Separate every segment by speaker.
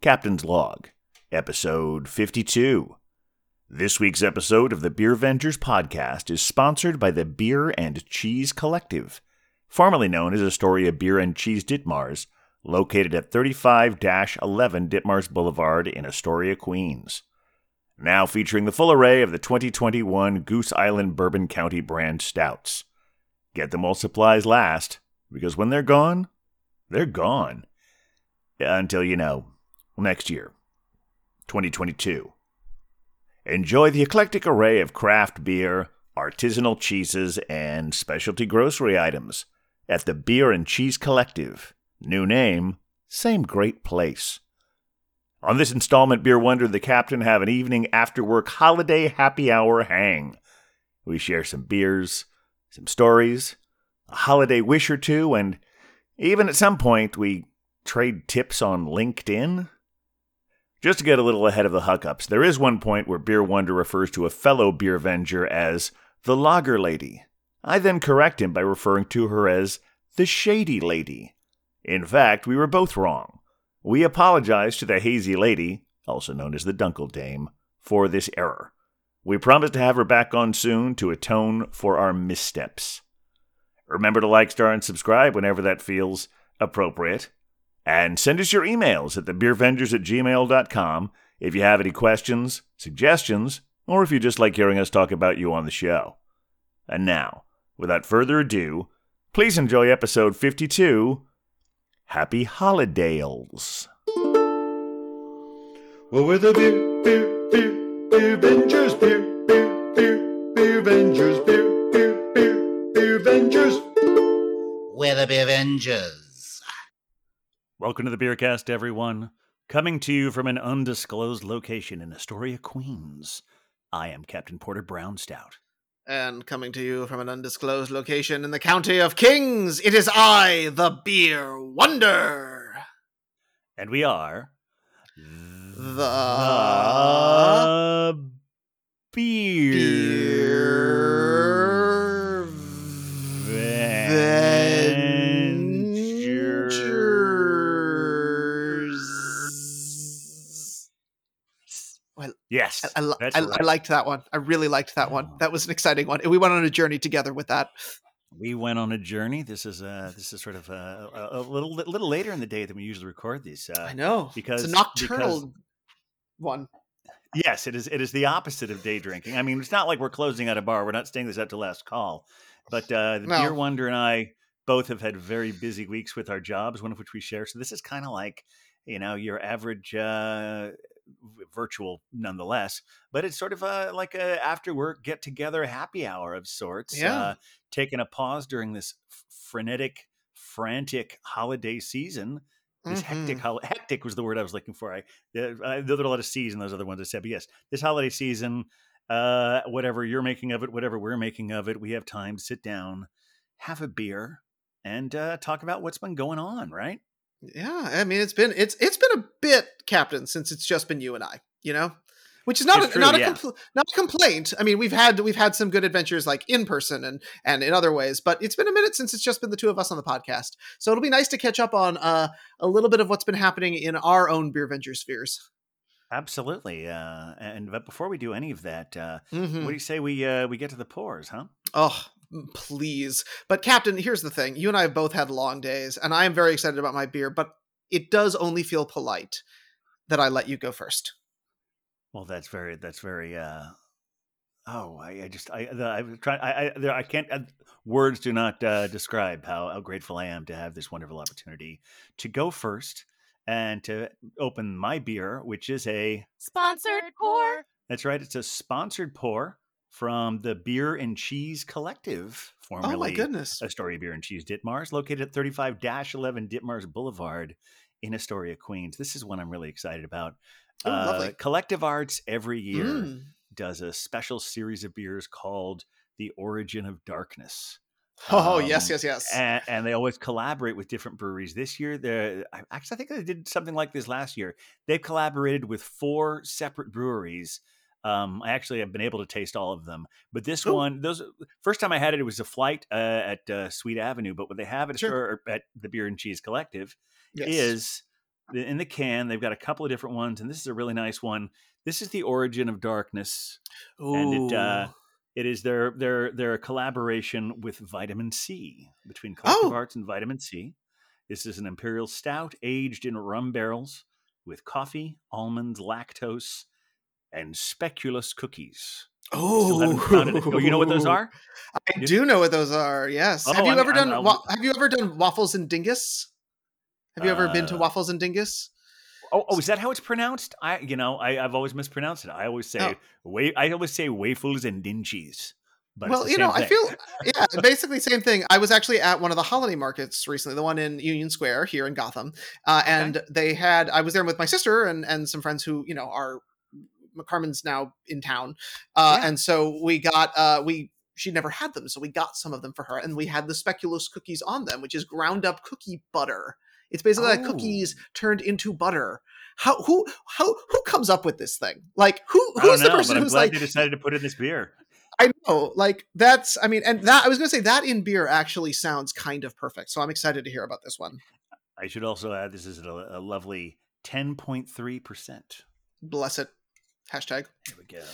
Speaker 1: Captain's Log, Episode 52. This week's episode of the Beer Vengers podcast is sponsored by the Beer and Cheese Collective, formerly known as Astoria Beer and Cheese Ditmars, located at 35 11 Ditmars Boulevard in Astoria, Queens. Now featuring the full array of the 2021 Goose Island Bourbon County brand stouts. Get them while supplies last, because when they're gone, they're gone. Until, you know, next year, 2022. Enjoy the eclectic array of craft beer, artisanal cheeses, and specialty grocery items at the Beer and Cheese Collective. New name, same great place. On this installment, Beer Wonder and the Captain have an evening after work holiday happy hour hang. We share some beers, some stories, a holiday wish or two, and even at some point we trade tips on LinkedIn? Just to get a little ahead of the hookups, there is one point where Beer Wonder refers to a fellow Beer Venger as the Lager Lady. I then correct him by referring to her as the Shady Lady. In fact, we were both wrong. We apologize to the Hazy Lady, also known as the Dunkel Dame, for this error. We promise to have her back on soon to atone for our missteps. Remember to like, star, and subscribe whenever that feels appropriate. And send us your emails at thebeervengers at gmail.com if you have any questions, suggestions, or if you just like hearing us talk about you on the show. And now, without further ado, please enjoy episode 52 Happy Holidales.
Speaker 2: Well, we're the beer, beer, beer, beer Vengers, beer, beer,
Speaker 1: Welcome to the Beercast, everyone. Coming to you from an undisclosed location in Astoria, Queens. I am Captain Porter Brown Stout.
Speaker 3: And coming to you from an undisclosed location in the county of Kings, it is I, the Beer Wonder.
Speaker 1: And we are
Speaker 3: The
Speaker 1: the beer,
Speaker 3: Beer
Speaker 1: Yes,
Speaker 3: I, I, li-
Speaker 1: that's
Speaker 3: I,
Speaker 1: right.
Speaker 3: I liked that one. I really liked that one. That was an exciting one. We went on a journey together with that.
Speaker 1: we went on a journey. This is uh this is sort of uh, a, a little little later in the day than we usually record these. Uh,
Speaker 3: I know.
Speaker 1: because-
Speaker 3: it's a nocturnal
Speaker 1: because-
Speaker 3: one.
Speaker 1: Yes, it is. It is the opposite of day drinking. I mean, it's not like we're closing out a bar. We're not staying this out to last call. But uh, the
Speaker 3: No.
Speaker 1: Beer Wonder and I both have had very busy weeks with our jobs, one of which we share. So this is kind of like, you know, your average uh, virtual, nonetheless. But it's sort of uh, like a after work get together happy hour of sorts.
Speaker 3: Yeah.
Speaker 1: Uh, taking a pause during this frenetic, frantic holiday season this hectic
Speaker 3: Mhm.
Speaker 1: hol- hectic was the word I was looking for. I there, I, there are a lot of C's in those other ones I said, but yes, this holiday season, uh, whatever you're making of it, whatever we're making of it, we have time to sit down, have a beer, and uh, talk about what's been going on. Right?
Speaker 3: Yeah, I mean it's been it's it's been a bit, Captain, since it's just been you and I. You know, which is not
Speaker 1: It's
Speaker 3: a,
Speaker 1: true,
Speaker 3: not a compl- not a complaint. I mean, we've had we've had some good adventures like in person and and in other ways, but it's been a minute since it's just been the two of us on the podcast. So it'll be nice to catch up on uh, a little bit of what's been happening in our own beer venture spheres.
Speaker 1: Absolutely. Uh, and but before we do any of that, uh,
Speaker 3: Mhm.
Speaker 1: what do you say we uh, we get to the pours, huh?
Speaker 3: Oh, please. But Captain, here's the thing. You and I have both had long days, and I am very excited about my beer, but it does only feel polite that I let you go first.
Speaker 1: Well, that's very that's very. uh Oh, I, I just I the, I try I I, there, I can't uh, words do not uh, describe how, how grateful I am to have this wonderful opportunity to go first and to open my beer, which is a
Speaker 4: Sponsored pour.
Speaker 1: that's right, it's a sponsored pour from the Beer and Cheese Collective, formerly
Speaker 3: Oh my goodness.
Speaker 1: Astoria Beer and Cheese Ditmars, located at 35 11 Ditmars Boulevard in Astoria, Queens. This is one I'm really excited about.
Speaker 3: Oh, lovely.
Speaker 1: Collective Arts every year
Speaker 3: Mm.
Speaker 1: does a special series of beers called The Origin of Darkness.
Speaker 3: Oh,
Speaker 1: Um,
Speaker 3: yes, yes, yes.
Speaker 1: And, and they always collaborate with different breweries. This year, I- actually I think they did something like this last year. They've collaborated with four separate breweries. Um, I actually have been able to taste all of them, but this
Speaker 3: Ooh.
Speaker 1: one, those first time I had it, it was a flight uh, at uh, Sweet Avenue. But what they have at,
Speaker 3: Sure.
Speaker 1: At the Beer and Cheese Collective
Speaker 3: yes.
Speaker 1: is in the can. They've got a couple of different ones, and this is a really nice one. This is the Origin of Darkness. And it, uh, It is their their their collaboration with Vitamin Sea between Collective
Speaker 3: Oh.
Speaker 1: Arts and Vitamin Sea. This is an imperial stout aged in rum barrels with coffee, almonds, lactose, and speculoos cookies. Still haven't found it. Oh, you know what those are?
Speaker 3: I do know what those are. Yes. have
Speaker 1: Oh,
Speaker 3: you
Speaker 1: I'm-
Speaker 3: ever
Speaker 1: I'm-
Speaker 3: done?
Speaker 1: I'll-
Speaker 3: wa- have you ever done waffles and dingus? Have you ever been to
Speaker 1: Uh,
Speaker 3: waffles and dingus?
Speaker 1: Oh, oh, is that how it's pronounced? I, you know, I, I've always mispronounced it. I always say,
Speaker 3: Oh.
Speaker 1: wa- I always say waffles and dinchies. But
Speaker 3: well, you know,
Speaker 1: same
Speaker 3: I feel yeah, basically same thing. I was actually at one of the holiday markets recently, the one in Union Square here in Gotham, uh, and they had. I was there with my sister and and some friends who you know are Carmen's now in town, uh,
Speaker 1: Yeah.
Speaker 3: and so we got uh, we. She never had them, so we got some of them for her, and we had the speculoos cookies on them, which is ground up cookie butter. It's basically like cookies
Speaker 1: Oh.
Speaker 3: turned into butter. How who how who comes up with this thing? Like who who's the
Speaker 1: know,
Speaker 3: person
Speaker 1: but I'm
Speaker 3: who's
Speaker 1: glad
Speaker 3: like
Speaker 1: they decided to put in this beer.
Speaker 3: I know, like that's. I mean, and that I was gonna say that in beer actually sounds kind of perfect. So I'm excited to hear about this one.
Speaker 1: I should also add this is a, a lovely 10.3%.
Speaker 3: Bless it. Hashtag.
Speaker 1: Here we go.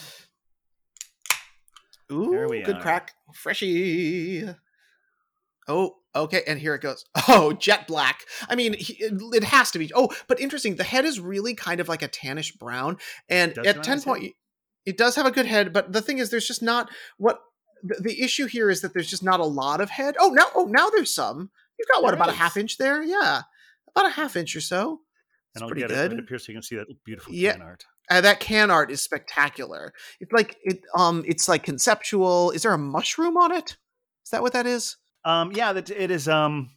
Speaker 3: Ooh,
Speaker 1: There we
Speaker 3: good
Speaker 1: are.
Speaker 3: crack, freshy. Oh, okay, and here it goes. Oh, jet black. I mean, he- it, has to be. Oh, but interesting. The head is really kind of like a tannish brown, and at ten point,
Speaker 1: head.
Speaker 3: it does have a good head. But the thing is, there's just not what the, the issue here is that there's just not a lot of head. Oh, now, oh, now there's some. You've got what
Speaker 1: There
Speaker 3: about a half inch there? Yeah, about a half inch or so. It's
Speaker 1: And I'll
Speaker 3: pretty
Speaker 1: get
Speaker 3: good.
Speaker 1: it right up here so you can see that beautiful
Speaker 3: Yeah.
Speaker 1: art.
Speaker 3: Uh, that can art is spectacular. It's like it um it's like conceptual. Is there a mushroom on it? Is that what that is?
Speaker 1: Um, yeah, that it is. Um,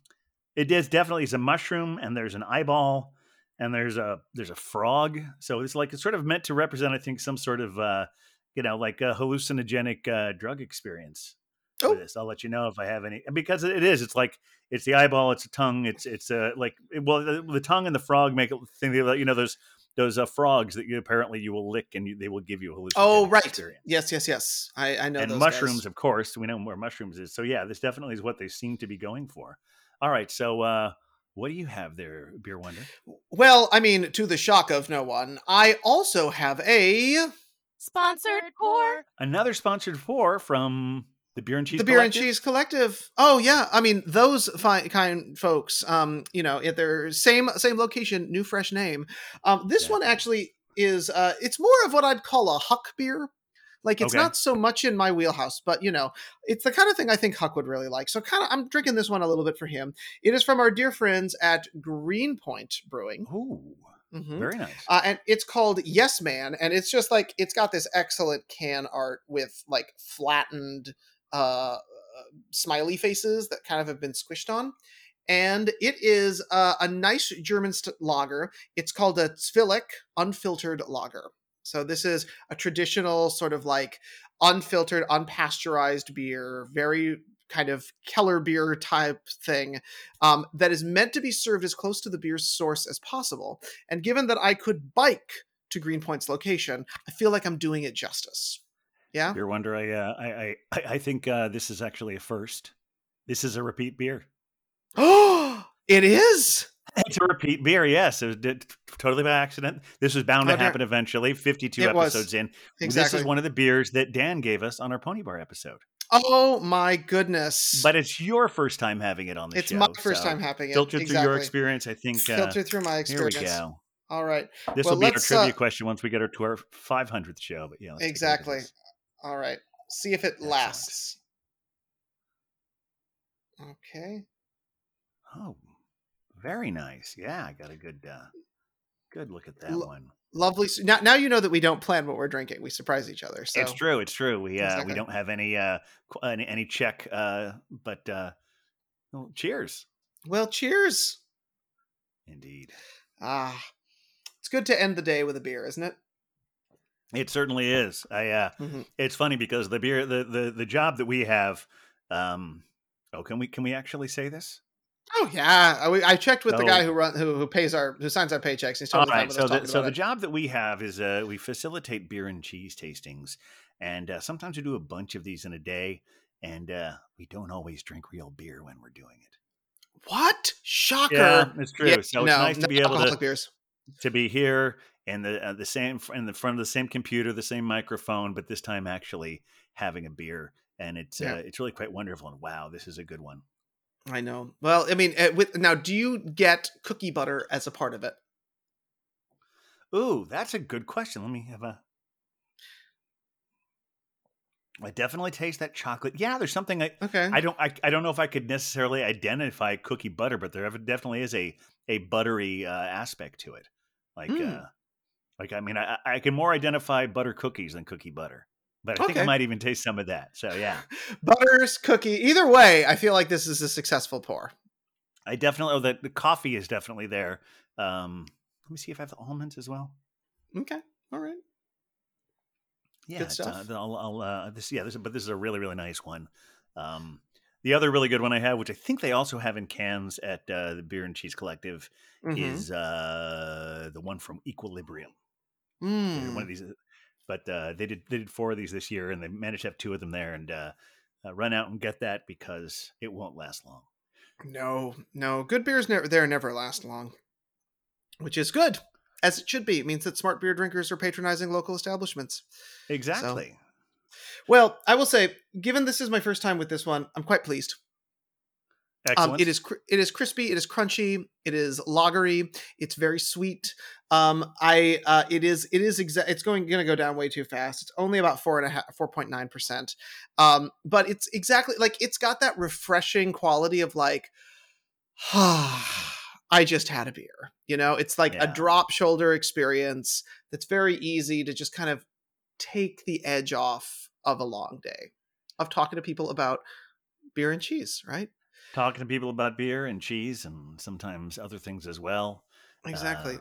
Speaker 1: it is definitely is a mushroom, and there's an eyeball, and there's a there's a frog. So it's like it's sort of meant to represent, I think, some sort of uh, you know, like a hallucinogenic uh, drug experience.
Speaker 3: Oh.
Speaker 1: this, I'll let you know if I have any, because it is. It's like it's the eyeball, it's a tongue, it's it's uh, like well, the, the tongue and the frog make it think you know those those uh, frogs that you apparently you will lick and you, they will give you a hallucinogenic
Speaker 3: Oh, right.
Speaker 1: experience.
Speaker 3: Yes, yes, yes. I I know
Speaker 1: and
Speaker 3: those
Speaker 1: mushrooms,
Speaker 3: guys.
Speaker 1: of course. We know where mushrooms is. So yeah, this definitely is what they seem to be going for. All right, so uh, what do you have there, Beer Wonder?
Speaker 3: Well, I mean, to the shock of no one, I also have a
Speaker 4: Sponsored for
Speaker 1: Another sponsored for from the Beer and Cheese.
Speaker 3: the beer and
Speaker 1: Collective?
Speaker 3: cheese collective. Oh yeah, I mean those fine kind folks. Um, you know, at their same same location, new fresh name. Um, this one actually is. Uh, it's more of what I'd call a Huck beer. Like it's
Speaker 1: Okay.
Speaker 3: not so much in my wheelhouse, but you know, it's the kind of thing I think Huck would really like. So kind of, I'm drinking this one a little bit for him. It is from our dear friends at Greenpoint Brewing.
Speaker 1: Ooh,
Speaker 3: Mhm.
Speaker 1: very nice.
Speaker 3: Uh, and it's called Yes Man, and it's just like it's got this excellent can art with like flattened uh, smiley faces that kind of have been squished on. And it is uh, a nice German st- lager. It's called a Zwickel unfiltered lager. So this is a traditional sort of like unfiltered, unpasteurized beer, very kind of Keller beer type thing um, that is meant to be served as close to the beer's source as possible. And given that I could bike to Greenpoint's location, I feel like I'm doing it justice. Yeah.
Speaker 1: Beer Wonder, I, uh, I, I, I- think uh, this is actually a first. This is a repeat beer.
Speaker 3: Oh, it is.
Speaker 1: It's a repeat beer, yes. It was did, totally by accident. This was bound
Speaker 3: Oh,
Speaker 1: to happen eventually. 52
Speaker 3: It was.
Speaker 1: episodes in.
Speaker 3: Exactly.
Speaker 1: This is one of the beers that Dan gave us on our Pony Bar episode.
Speaker 3: oh my goodness.
Speaker 1: But it's your first time having it on the
Speaker 3: it's
Speaker 1: show.
Speaker 3: my first
Speaker 1: so
Speaker 3: time having it.
Speaker 1: Filtered
Speaker 3: exactly.
Speaker 1: through your experience, I think. Uh,
Speaker 3: Filtered through my experience.
Speaker 1: here we go.
Speaker 3: All right.
Speaker 1: This
Speaker 3: Well,
Speaker 1: will be our trivia
Speaker 3: uh,
Speaker 1: question once we get her to our 500th show. But yeah, let's take a look at
Speaker 3: Exactly. All right. See if it
Speaker 1: Excellent.
Speaker 3: lasts. Okay.
Speaker 1: Oh, very nice. Yeah, I got a good, uh, good look at that
Speaker 3: Lo-
Speaker 1: one.
Speaker 3: Lovely. Now, now you know that we don't plan what we're drinking. We surprise each other. So
Speaker 1: It's true. It's true. We uh,
Speaker 3: Exactly.
Speaker 1: we don't have any uh any, any check. Uh, but uh, well, cheers.
Speaker 3: Well, cheers.
Speaker 1: Indeed,
Speaker 3: Ah, it's good to end the day with a beer, isn't it?
Speaker 1: It certainly is. I. Uh,
Speaker 3: Mhm.
Speaker 1: it's funny because the beer, the the the job that we have. Um, oh, can we can we actually say this?
Speaker 3: Oh yeah, I, I checked with the guy who run who, who pays our who signs our paychecks. He's
Speaker 1: All
Speaker 3: totally fine
Speaker 1: right. So the so the
Speaker 3: it.
Speaker 1: job that we have is uh, we facilitate beer and cheese tastings, and uh, sometimes we do a bunch of these in a day, and uh, we don't always drink real beer when we're doing it.
Speaker 3: What? Shocker.
Speaker 1: Yeah, it's true.
Speaker 3: Yeah,
Speaker 1: so
Speaker 3: no,
Speaker 1: it's nice
Speaker 3: no
Speaker 1: to be able to
Speaker 3: beers.
Speaker 1: to be here and the uh, the same in the front of the same computer, the same microphone, but this time actually having a beer, and it's
Speaker 3: Yeah.
Speaker 1: uh, it's really quite wonderful. And wow, this is a good one.
Speaker 3: I know. Well, I mean, uh, with now, do you get cookie butter as a part of it?
Speaker 1: Ooh, that's a good question. Let me have a. I definitely taste that chocolate. Yeah, there's something I
Speaker 3: Okay.
Speaker 1: I don't I, I don't know if I could necessarily identify cookie butter, but there definitely is a a buttery uh, aspect to it. Like
Speaker 3: Mm.
Speaker 1: uh like I mean I I can more identify butter cookies than cookie butter. But I think I might even taste some of that. So yeah.
Speaker 3: Butters, cookie. Either way, I feel like this is a successful pour.
Speaker 1: I definitely oh the, the coffee is definitely there. Um let me see if I have the almonds as well.
Speaker 3: Okay. All right.
Speaker 1: Yeah,
Speaker 3: Good
Speaker 1: uh,
Speaker 3: stuff.
Speaker 1: I'll, I'll, uh, this, yeah, this, but this is a really, really nice one. Um, the other really good one I have, which I think they also have in cans at uh, the Beer and Cheese Collective,
Speaker 3: Mhm.
Speaker 1: is uh, the one from Equilibrium.
Speaker 3: Mm.
Speaker 1: One of these, uh, but uh, they did they did four of these this year, and they managed to have two of them there. And uh, uh, run out and get that because it won't last long.
Speaker 3: No, no. Good beers never there never last long. Which is good. As it should be. It means that smart beer drinkers are patronizing local establishments.
Speaker 1: Exactly.
Speaker 3: Well, I will say, given this is my first time with this one, I'm quite pleased.
Speaker 1: Excellent.
Speaker 3: Um, it is cr- it is crispy, it is crunchy, it is lagery, it's very sweet. Um, I uh, it is it is exa- it's going going to go down way too fast. It's only about four and a half, four point nine percent. Um, but it's exactly like it's got that refreshing quality of like, I just had a beer. You know, it's like
Speaker 1: Yeah.
Speaker 3: a drop shoulder experience that's very easy to just kind of take the edge off of a long day of talking to people about beer and cheese, right?
Speaker 1: Talking to people about beer and cheese and sometimes other things as well.
Speaker 3: Exactly.
Speaker 1: Uh,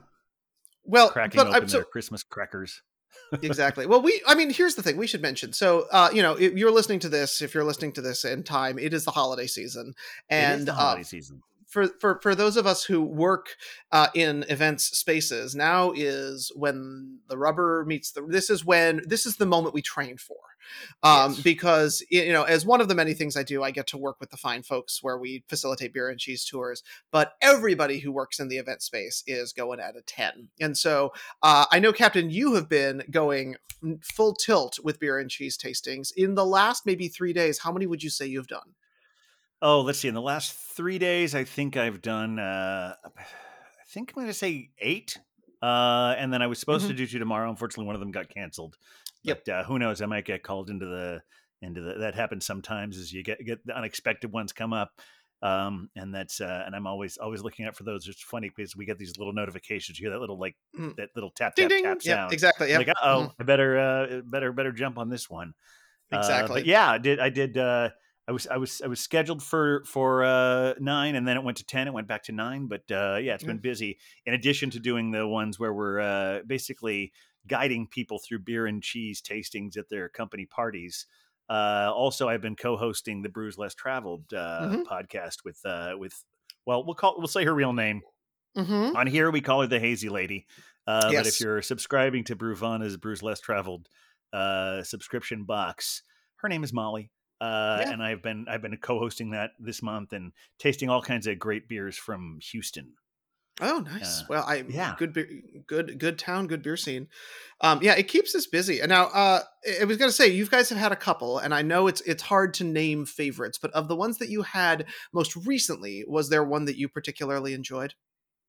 Speaker 3: well,
Speaker 1: cracking
Speaker 3: but
Speaker 1: open
Speaker 3: I'm so
Speaker 1: their Christmas crackers.
Speaker 3: exactly. Well, we I mean, here's the thing we should mention. So, uh, you know, if you're listening to this, if you're listening to this in time, it is the holiday season.
Speaker 1: it is
Speaker 3: And
Speaker 1: the
Speaker 3: uh,
Speaker 1: holiday season.
Speaker 3: For for for those of us who work uh, in events spaces, now is when the rubber meets the. This is when this is the moment we train for, um,
Speaker 1: Yes.
Speaker 3: because you know, as one of the many things I do, I get to work with the fine folks where we facilitate beer and cheese tours. But everybody who works in the event space is going at a ten, and so uh, I know, Captain, you have been going full tilt with beer and cheese tastings in the last maybe three days. How many would you say you've done?
Speaker 1: Oh, let's see. In the last three days, I think I've done. Uh, I think I'm going to say eight. Uh, and then I was supposed to do two tomorrow. Unfortunately, one of them got canceled.
Speaker 3: Mm-hmm. Yep.
Speaker 1: But uh, who knows? I might get called into the into the. That happens sometimes. As you get get the unexpected ones come up. Um, and that's uh, and I'm always always looking out for those. It's funny because we get these little notifications. You hear that little like
Speaker 3: Mm.
Speaker 1: that little tap
Speaker 3: Ding
Speaker 1: tap
Speaker 3: ding.
Speaker 1: tap
Speaker 3: Yeah,
Speaker 1: sound.
Speaker 3: exactly. Yep.
Speaker 1: Like, oh,
Speaker 3: Mhm.
Speaker 1: I better uh, better better jump on this one. Uh,
Speaker 3: Exactly.
Speaker 1: but yeah, I did. I did. Uh, I was. I was. I was scheduled for for uh, nine, and then it went to ten. It went back to nine. But uh, yeah, it's been busy. In addition to doing the ones where we're uh, basically guiding people through beer and cheese tastings at their company parties. Uh, also, I've been co-hosting the Brews Less Traveled uh,
Speaker 3: Mhm.
Speaker 1: podcast with uh, with. Well, we'll call we'll say her real name
Speaker 3: Mhm.
Speaker 1: on here we call her the hazy lady uh, but if you're subscribing to bruvana's brews less traveled uh, subscription box her name is molly uh,
Speaker 3: Yeah.
Speaker 1: and i've been i've been co-hosting that this month and tasting all kinds of great beers from houston
Speaker 3: Oh, nice.
Speaker 1: Uh,
Speaker 3: well, I
Speaker 1: yeah.
Speaker 3: good beer, good good town, good beer scene. Um, yeah, it keeps us busy. And now, uh, I was gonna say, you guys have had a couple, and I know it's it's hard to name favorites, but of the ones that you had most recently, was there one that you particularly enjoyed?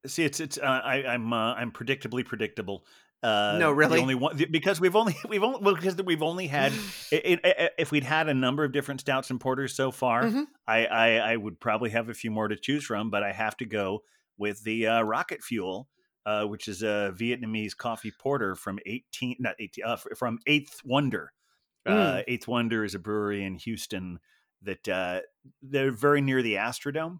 Speaker 1: see it's it's uh, I, i'm uh, i'm predictably predictable uh,
Speaker 3: No, really?
Speaker 1: only one because we've only we've only well, because we've only had it, it, if we'd had a number of different stouts and porters so far
Speaker 3: Mhm.
Speaker 1: I, I I would probably have a few more to choose from, but I have to go with the uh, Rocket Fuel, uh, which is a Vietnamese coffee porter from eighteen not eighteen uh, from Eighth Wonder. Uh, Eighth Wonder is a brewery in Houston that uh, they're very near the Astrodome.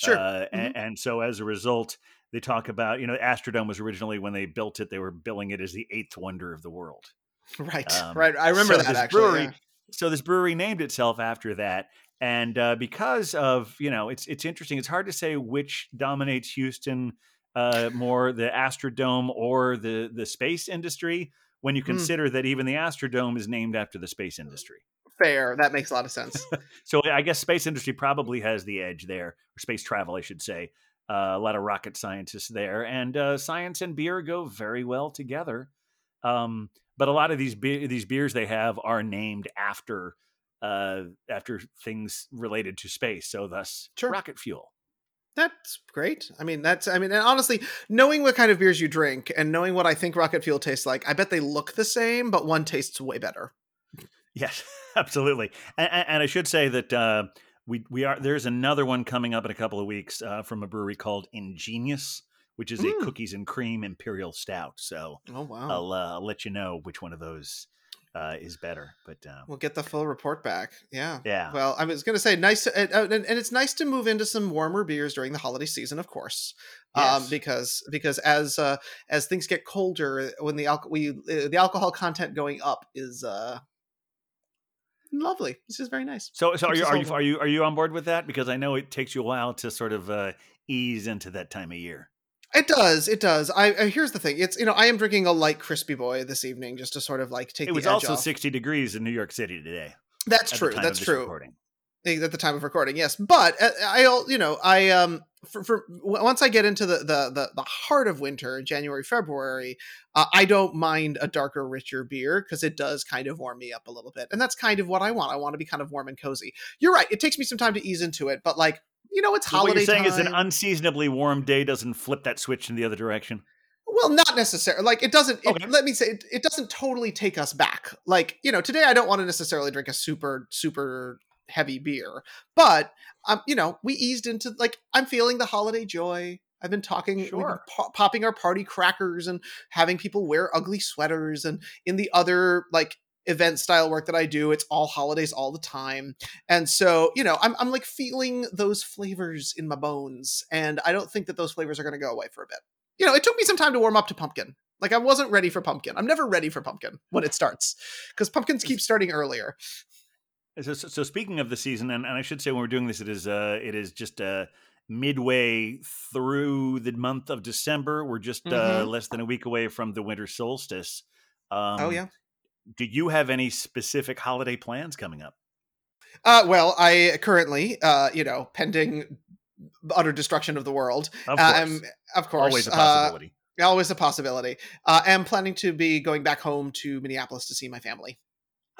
Speaker 3: Sure.
Speaker 1: Uh, and, and so as a result, they talk about you know Astrodome was originally when they built it, they were billing it as the eighth wonder of the world.
Speaker 3: right,
Speaker 1: um,
Speaker 3: right. I remember
Speaker 1: so
Speaker 3: that actually.
Speaker 1: brewery-
Speaker 3: yeah.
Speaker 1: so this brewery named itself after that and uh, because of you know it's it's interesting it's hard to say which dominates houston uh, more the astrodome or the the space industry when you
Speaker 3: Hmm.
Speaker 1: consider that even the astrodome is named after the space industry
Speaker 3: Fair. That makes a lot of sense.
Speaker 1: so i guess space industry probably has the edge there or space travel i should say Uh, a lot of rocket scientists there, and uh, science and beer go very well together. Um, but a lot of these be- these beers they have are named after uh, after things related to space, so thus
Speaker 3: Sure.
Speaker 1: rocket fuel.
Speaker 3: That's great. I mean, that's I mean, and honestly, knowing what kind of beers you drink and knowing what I think Rocket Fuel tastes like, I bet they look the same, but one tastes way better.
Speaker 1: Yes, absolutely. And, and I should say that uh, we we are there's another one coming up in a couple of weeks uh, from a brewery called Ingenious, which is a
Speaker 3: Mm.
Speaker 1: cookies and cream imperial stout. So
Speaker 3: Oh wow.
Speaker 1: I'll, uh, I'll let you know which one of those uh, is better. But uh,
Speaker 3: We'll get the full report back. Yeah.
Speaker 1: yeah,
Speaker 3: Well, I was going to say nice, to, uh, and, and it's nice to move into some warmer beers during the holiday season, of course, um, because because as uh, as things get colder, when the alcohol we uh, the alcohol content going up is uh, lovely. This is very nice.
Speaker 1: So, so are you are you are you are you on board with that? Because I know it takes you a while to sort of uh, ease into that time of year.
Speaker 3: It does. It does. I, I here's the thing. It's you know I am drinking a light crispy boy this evening just to sort of like take
Speaker 1: It was also
Speaker 3: off.
Speaker 1: sixty degrees in New York City today.
Speaker 3: That's true. That's true.
Speaker 1: Recording.
Speaker 3: at the time of recording yes but uh, i al- you know i um for, for once i get into the the the, the heart of winter january february uh, i don't mind a darker richer beer because it does kind of warm me up a little bit and that's kind of what i want i want to be kind of warm and cozy you're right it takes me some time to ease into it but like you know it's
Speaker 1: So what
Speaker 3: holiday
Speaker 1: you're saying is an unseasonably warm day doesn't flip that switch in the other direction.
Speaker 3: Well, not necessarily. Like it doesn't. It,
Speaker 1: Okay.
Speaker 3: Let me say it, it doesn't totally take us back. Like you know, today I don't want to necessarily drink a super super heavy beer, but um, you know, we eased into like I'm feeling the holiday joy. I've been talking, we've been po- popping our party crackers and having people wear ugly sweaters, and in the other like event style work that I do, it's all holidays all the time. And so, you know, I'm I'm like feeling those flavors in my bones, and I don't think that those flavors are going to go away for a bit you know, it took me some time to warm up to pumpkin. Like I wasn't ready for pumpkin. I'm never ready for pumpkin when it starts because pumpkins keep starting earlier.
Speaker 1: So, so, speaking of the season, and, and I should say when we're doing this, it is uh, it is just uh, midway through the month of December. We're just uh,
Speaker 3: Mhm.
Speaker 1: less than a week away from the winter solstice. Um,
Speaker 3: oh yeah.
Speaker 1: Do you have any specific holiday plans coming up?
Speaker 3: Uh, well, I currently, uh, you know, pending utter destruction of the world.
Speaker 1: Of
Speaker 3: uh,
Speaker 1: course,
Speaker 3: am- of course,
Speaker 1: always a
Speaker 3: uh,
Speaker 1: possibility.
Speaker 3: always a possibility. Uh, am planning to be going back home to Minneapolis to see my family.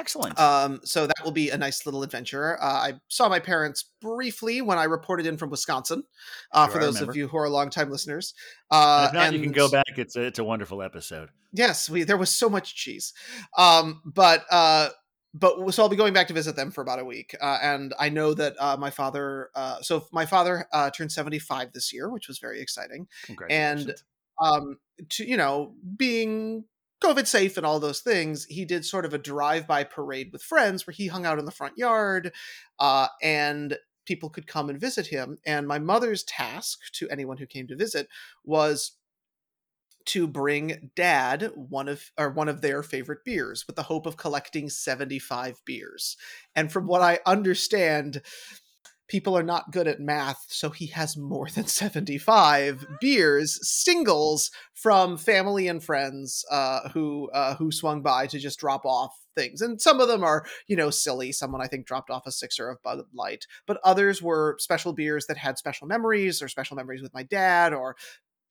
Speaker 1: Excellent.
Speaker 3: Um, so that will be a nice little adventure. Uh, I saw my parents briefly when I reported in from Wisconsin. Uh,
Speaker 1: Sure,
Speaker 3: for those of you who are longtime listeners,
Speaker 1: And
Speaker 3: uh,
Speaker 1: if not, you can go back. It's a, it's a wonderful episode.
Speaker 3: Yes, we there was so much cheese. Um, but uh, but so I'll be going back to visit them for about a week, uh, and I know that uh, my father. Uh, so my father uh, turned seventy five this year, which was very exciting.
Speaker 1: Congratulations.
Speaker 3: Um, to you know, being COVID safe and all those things, he did sort of a drive by parade with friends where he hung out in the front yard, uh, and people could come and visit him. And my mother's task to anyone who came to visit was to bring dad one of or one of their favorite beers with the hope of collecting 75 beers. And from what I understand, people are not good at math, so he has more than 75 beers, singles from family and friends uh, who uh, who swung by to just drop off things. And some of them are, you know, silly. Someone I think dropped off a sixer of Bud Light, but others were special beers that had special memories or special memories with my dad or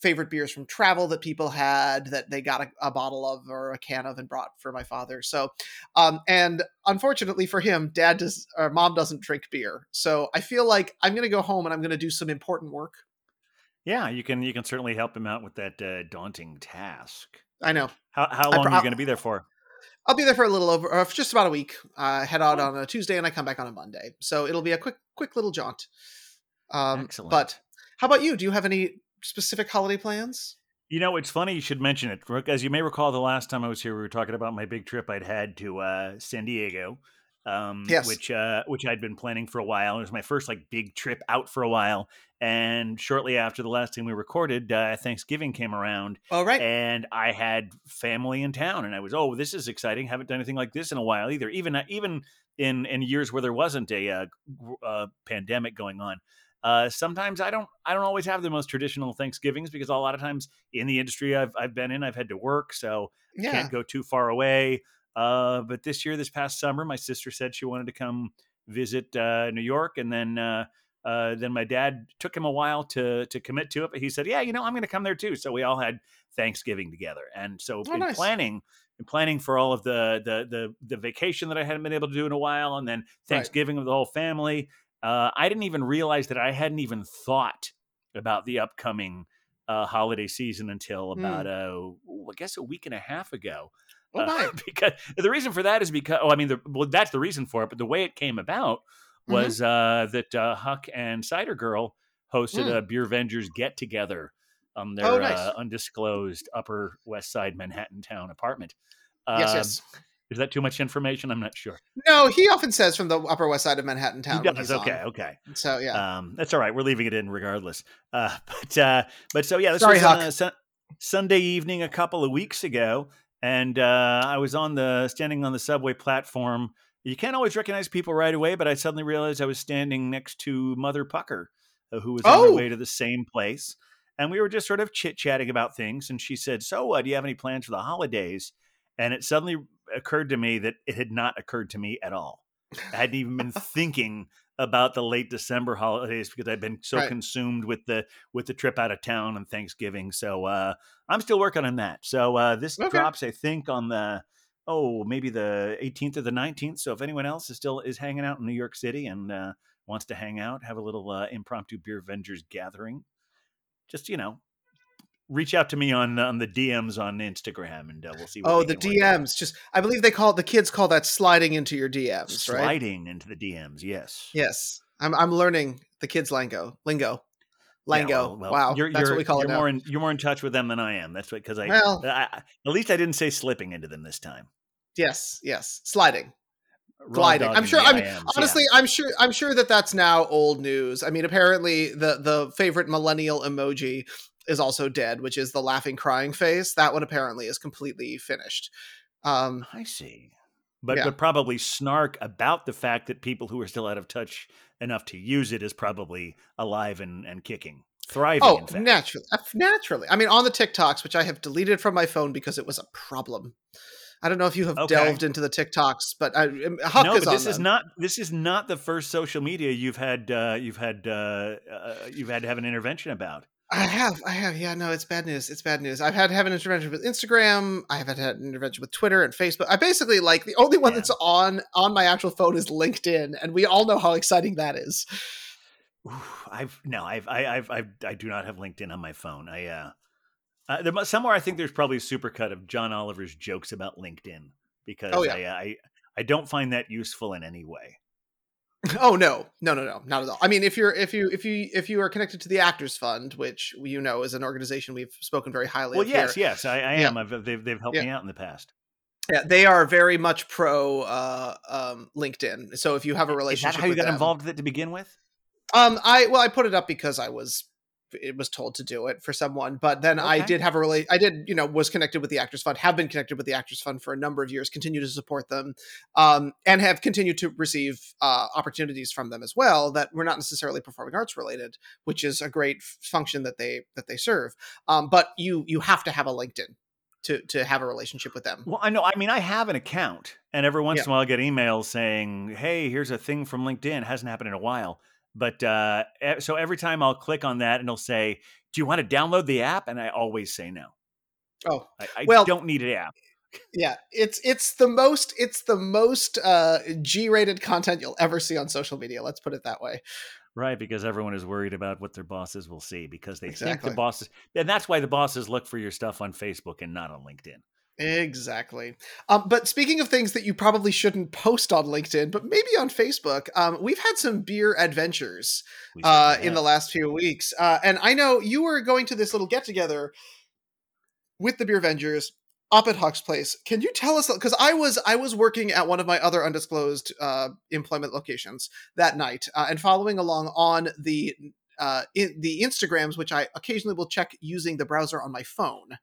Speaker 3: favorite beers from travel that people had that they got a, a bottle of or a can of and brought for my father. So, um, and unfortunately for him, dad does or mom doesn't drink beer. So I feel like I'm going to go home and I'm going to do some important work.
Speaker 1: yeah, you can you can certainly help him out with that uh, daunting task.
Speaker 3: I know.
Speaker 1: How how long are you going to be there for?
Speaker 3: I'll be there for a little over, uh, just about a week. I head out on a Tuesday and I come back on a Monday. So it'll be a quick, quick little jaunt. Um,
Speaker 1: Excellent.
Speaker 3: But how about you? Do you have any specific holiday plans?
Speaker 1: You know, it's funny you should mention it. Brooke. As you may recall, the last time I was here, we were talking about my big trip I'd had to uh, San Diego, um,
Speaker 3: Yes.
Speaker 1: which uh, which I'd been planning for a while. It was my first like big trip out for a while, and shortly after the last time we recorded, uh, Thanksgiving came around,
Speaker 3: All right.
Speaker 1: and I had family in town, and I was, oh, this is exciting. Haven't done anything like this in a while either. Even uh, even in in years where there wasn't a uh, uh, pandemic going on. Uh, sometimes I don't I don't always have the most traditional Thanksgivings because a lot of times in the industry I've I've been in I've had to work, so
Speaker 3: yeah.
Speaker 1: can't go too far away. Uh, but this year, this past summer, my sister said she wanted to come visit uh, New York, and then uh, Uh, then my dad took him a while to to commit to it, but he said, "Yeah, you know, I'm going to come there too." So we all had Thanksgiving together, and so
Speaker 3: Oh,
Speaker 1: in
Speaker 3: nice.
Speaker 1: planning and planning for all of the, the the the vacation that I hadn't been able to do in a while, and then Thanksgiving with the whole family. Uh, I didn't even realize that I hadn't even thought about the upcoming uh, holiday season until about uh, ooh, I guess a week and a half ago.
Speaker 3: Oh
Speaker 1: Uh, because the reason for that is because oh, I mean, the, well, that's the reason for it. But the way it came about
Speaker 3: Mhm.
Speaker 1: was uh, that uh, Huck and Cider Girl hosted
Speaker 3: Mm.
Speaker 1: a Beer Vengers get together on their
Speaker 3: Oh, nice.
Speaker 1: uh, undisclosed Upper West Side Manhattan town apartment.
Speaker 3: Yes,
Speaker 1: Um,
Speaker 3: yes.
Speaker 1: Is that too much information? I'm not sure.
Speaker 3: No, he often says from the Upper West Side of Manhattan town.
Speaker 1: He does. Okay.
Speaker 3: on.
Speaker 1: Okay.
Speaker 3: So yeah.
Speaker 1: Um, that's all right. We're leaving it in regardless. Uh, but uh, but so yeah, this
Speaker 3: Sorry,
Speaker 1: was on a Sun- Sunday evening a couple of weeks ago, and uh, I was on the standing on the subway platform. You can't always recognize people right away, but I suddenly realized I was standing next to Mother Pucker, uh, who was on her
Speaker 3: Oh.
Speaker 1: way to the same place, and we were just sort of chit chatting about things. And she said, "So, uh, do you have any plans for the holidays?" And it suddenly occurred to me that it had not occurred to me at all. I hadn't even been thinking about the late December holidays because I've been so
Speaker 3: Right.
Speaker 1: consumed with the with the trip out of town and Thanksgiving. So uh, I'm still working on that. So uh, this
Speaker 3: Okay.
Speaker 1: drops, I think, on the oh maybe the 18th or the 19th. So if anyone else is still is hanging out in New York City and uh, wants to hang out, have a little uh, impromptu beer Vengers gathering, just you know. Reach out to me on on the DMs on Instagram, and uh, we'll see. What
Speaker 3: Oh, the
Speaker 1: can work out.
Speaker 3: DMs. Just I believe they call the kids call that sliding into your DMs, right?
Speaker 1: sliding into the DMs. Yes.
Speaker 3: Yes. I'm I'm learning the kids lingo. Lingo.
Speaker 1: Yeah,
Speaker 3: Lingo.
Speaker 1: well- well,
Speaker 3: wow.
Speaker 1: you're,
Speaker 3: That's
Speaker 1: you're,
Speaker 3: what we call it now.
Speaker 1: more in, you're more in touch with them than I am. That's because I,
Speaker 3: well,
Speaker 1: I, I- at least I didn't say slipping into them this time.
Speaker 3: yes, yes. Sliding. Gliding. I'm sure. I mean,
Speaker 1: IMs, yeah.
Speaker 3: honestly, I'm sure. I'm sure that that's now old news. I mean, apparently the the favorite millennial emoji is also dead, which is the laughing crying face. That one apparently is completely finished. Um,
Speaker 1: I see. But
Speaker 3: Yeah.
Speaker 1: but probably snark about the fact that people who are still out of touch enough to use it is probably alive and, and kicking, thriving.
Speaker 3: oh,
Speaker 1: in fact.
Speaker 3: naturally, uh, naturally. I mean, on the TikToks, which I have deleted from my phone because it was a problem. I don't know if you have
Speaker 1: Okay.
Speaker 3: delved into the TikToks, but I, um, Huck
Speaker 1: no,
Speaker 3: is
Speaker 1: but this is
Speaker 3: them.
Speaker 1: not this is not the first social media you've had uh, you've had uh, uh, you've had to have an intervention about.
Speaker 3: I have, I have, yeah, no, it's bad news. It's bad news. I've had to have an intervention with Instagram. I haven't had an intervention with Twitter and Facebook. I basically like the only one
Speaker 1: Yeah.
Speaker 3: that's on on my actual phone is LinkedIn, and we all know how exciting that is.
Speaker 1: I've no, I've, I, I've, I've, I do not have LinkedIn on my phone. I, uh, uh there must, somewhere I think there's probably a supercut of John Oliver's jokes about LinkedIn because
Speaker 3: Oh, yeah.
Speaker 1: I, uh, I, I don't find that useful in any way.
Speaker 3: Oh no, no, no, no, not at all. I mean, if you're if you if you if you are connected to the Actors Fund, which you know is an organization we've spoken very highly
Speaker 1: Well,
Speaker 3: of
Speaker 1: yes,
Speaker 3: here,
Speaker 1: yes, I, I
Speaker 3: Yeah.
Speaker 1: am. I've, they've, they've helped
Speaker 3: Yeah.
Speaker 1: me out in the past.
Speaker 3: yeah, they are very much pro uh, um, LinkedIn. So if you have a
Speaker 1: Is
Speaker 3: relationship,
Speaker 1: that how you got
Speaker 3: them-
Speaker 1: involved with it to begin with?
Speaker 3: Um, I well, I put it up because I was it was told to do it for someone, but then I did have a really I did you know was connected with the Actors Fund, have been connected with the Actors Fund for a number of years, continue to support them, um, and have continued to receive uh, opportunities from them as well that were not necessarily performing arts related, which is a great function that they that they serve. Um, but you you have to have a LinkedIn to to have a relationship with them.
Speaker 1: Well, I know. I mean, I have an account, and every once
Speaker 3: Yeah.
Speaker 1: in a while I get emails saying, "Hey, here's a thing from LinkedIn." hasn't happened in a while, but uh, so every time I'll click on that, and it'll say, "Do you want to download the app?" And I always say no.
Speaker 3: Oh,
Speaker 1: I, I
Speaker 3: Well-
Speaker 1: don't need an app.
Speaker 3: yeah it's it's the most it's the most uh g-rated content you'll ever see on social media let's put it that way
Speaker 1: Right, because everyone is worried about what their bosses will see because they think the bosses, and that's why the bosses look for your stuff on Facebook and not on LinkedIn.
Speaker 3: Exactly um but speaking of things that you probably shouldn't post on linkedin but maybe on facebook um we've had some beer adventures uh in the last few weeks uh and i know you were going to this little get together with the beer avengers up at Huck's place. Can you tell us because I was I was working at one of my other undisclosed uh, employment locations that night uh, and following along on the uh, in, the Instagrams, which I occasionally will check using the browser on my phone.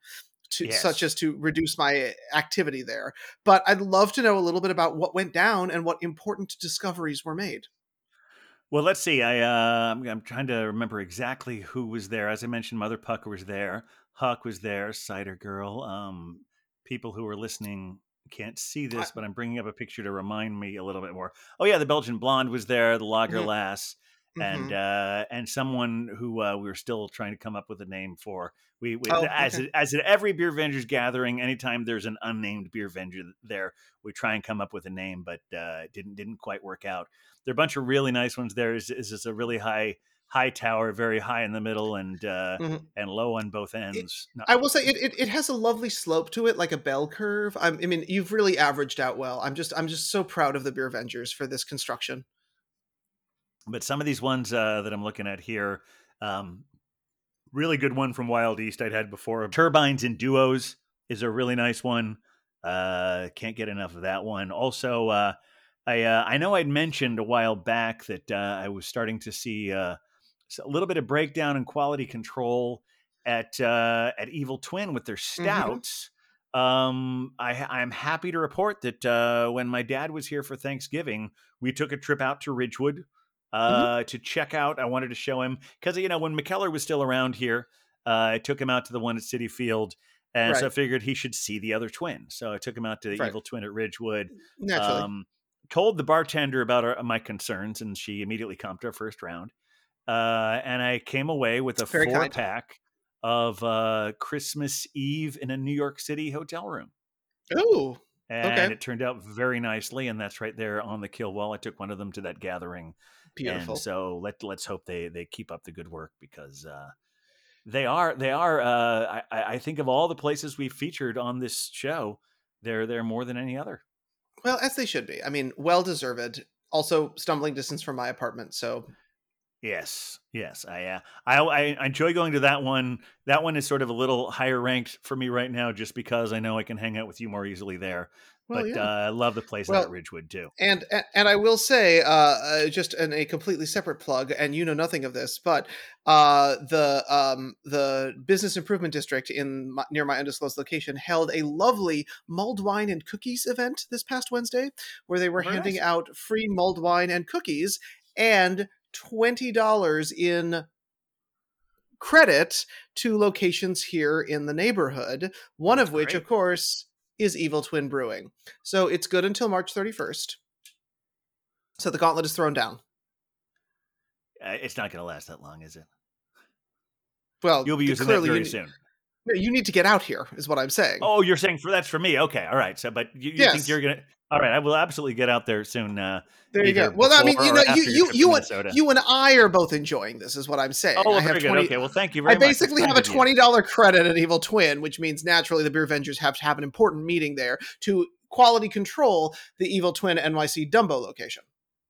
Speaker 3: To,
Speaker 1: Yes.
Speaker 3: such as to reduce my activity there but i'd love to know a little bit about what went down and what important discoveries were made
Speaker 1: Well, let's see. I uh, I'm, I'm trying to remember exactly who was there. As I mentioned, Mother Pucker was there. Huck was there. Cider Girl. Um, people who are listening can't see this, but I'm bringing up a picture to remind me a little bit more. Oh yeah, the Belgian Blonde was there. The Lager
Speaker 3: Mhm.
Speaker 1: Lass. And
Speaker 3: Mhm.
Speaker 1: uh, and someone who uh, we were still trying to come up with a name for. We, we
Speaker 3: Oh,
Speaker 1: as
Speaker 3: okay.
Speaker 1: as at every beer Vengers gathering, anytime there's an unnamed beer Venger there, we try and come up with a name, but uh, didn't didn't quite work out. There are a bunch of really nice ones. There is is this a really high high tower, very high in the middle, and uh,
Speaker 3: Mhm.
Speaker 1: and low on both ends. Not-
Speaker 3: I will say it, it, it has a lovely slope to it, like a bell curve. I'm, I mean, you've really averaged out well. I'm just I'm just so proud of the Beer Avengers for this construction.
Speaker 1: But some of these ones uh, that I'm looking at here, um, really good one from Wild East I'd had before. Turbines and Duos is a really nice one. Uh, can't get enough of that one. Also, uh, I uh, I know I'd mentioned a while back that uh, I was starting to see uh, a little bit of breakdown in quality control at uh, at Evil Twin with their stouts. Um, I, I'm happy to report that uh, when my dad was here for Thanksgiving, we took a trip out to Ridgewood uh, to check out. I wanted to show him because you know when Mikkeller was still around here, uh, I took him out to the one at Citi Field, and so I figured he should see the other twin. So I took him out to the
Speaker 3: Right.
Speaker 1: Evil Twin at Ridgewood.
Speaker 3: Naturally,
Speaker 1: Um, told the bartender about our, my concerns, and she immediately comped our first round. Uh, and I came away with a
Speaker 3: It's very
Speaker 1: four
Speaker 3: kind.
Speaker 1: pack of uh, Christmas Eve in a New York City hotel room.
Speaker 3: oh,
Speaker 1: And
Speaker 3: Okay.
Speaker 1: it turned out very nicely, and that's right there on the kill wall. I took one of them to that gathering,
Speaker 3: beautiful.
Speaker 1: and so let let's hope they they keep up the good work because uh, they are they are. Uh, I- I, think of all the places we've featured on this show, they're they're more than any other.
Speaker 3: Well, as they should be. I mean, well deserved. Also, stumbling distance from my apartment, so
Speaker 1: Yes, yes, I, uh, I I enjoy going to that one. That one is sort of a little higher ranked for me right now, just because I know I can hang out with you more easily there.
Speaker 3: Well,
Speaker 1: but
Speaker 3: yeah.
Speaker 1: uh, I love the place out
Speaker 3: Well,
Speaker 1: at Ridgewood too.
Speaker 3: and and- and I will say, uh, uh, just in a completely separate plug, and you know nothing of this, but uh, the um, the business improvement district in my, near my undisclosed location held a lovely mulled wine and cookies event this past Wednesday, where they were
Speaker 1: Very
Speaker 3: handing
Speaker 1: nice.
Speaker 3: out free mulled wine and cookies and twenty dollars in credit to locations here in the neighborhood. One
Speaker 1: That's
Speaker 3: of which,
Speaker 1: great.
Speaker 3: of course, is Evil Twin Brewing. So it's good until March 31st. So the gauntlet is thrown down.
Speaker 1: Uh, it's not going to last that long, is it?
Speaker 3: Well,
Speaker 1: You'll be using that
Speaker 3: clearly
Speaker 1: very
Speaker 3: you,
Speaker 1: soon.
Speaker 3: no, you need to get out here, is what I'm saying.
Speaker 1: Oh, you're saying for that's for me. Okay, all right. So, but you, you think you're gonna? All right, I will absolutely get out there soon. Uh,
Speaker 3: there you go. Well, I mean, you know, you you you and you and I are both enjoying this, is what I'm saying.
Speaker 1: oh, well,
Speaker 3: I have
Speaker 1: very good.
Speaker 3: 20
Speaker 1: Okay, well, thank you very
Speaker 3: I basically have a twenty dollar credit at Evil Twin, which means naturally the Beer Vengers have to have an important meeting there to quality control the Evil Twin NYC Dumbo location.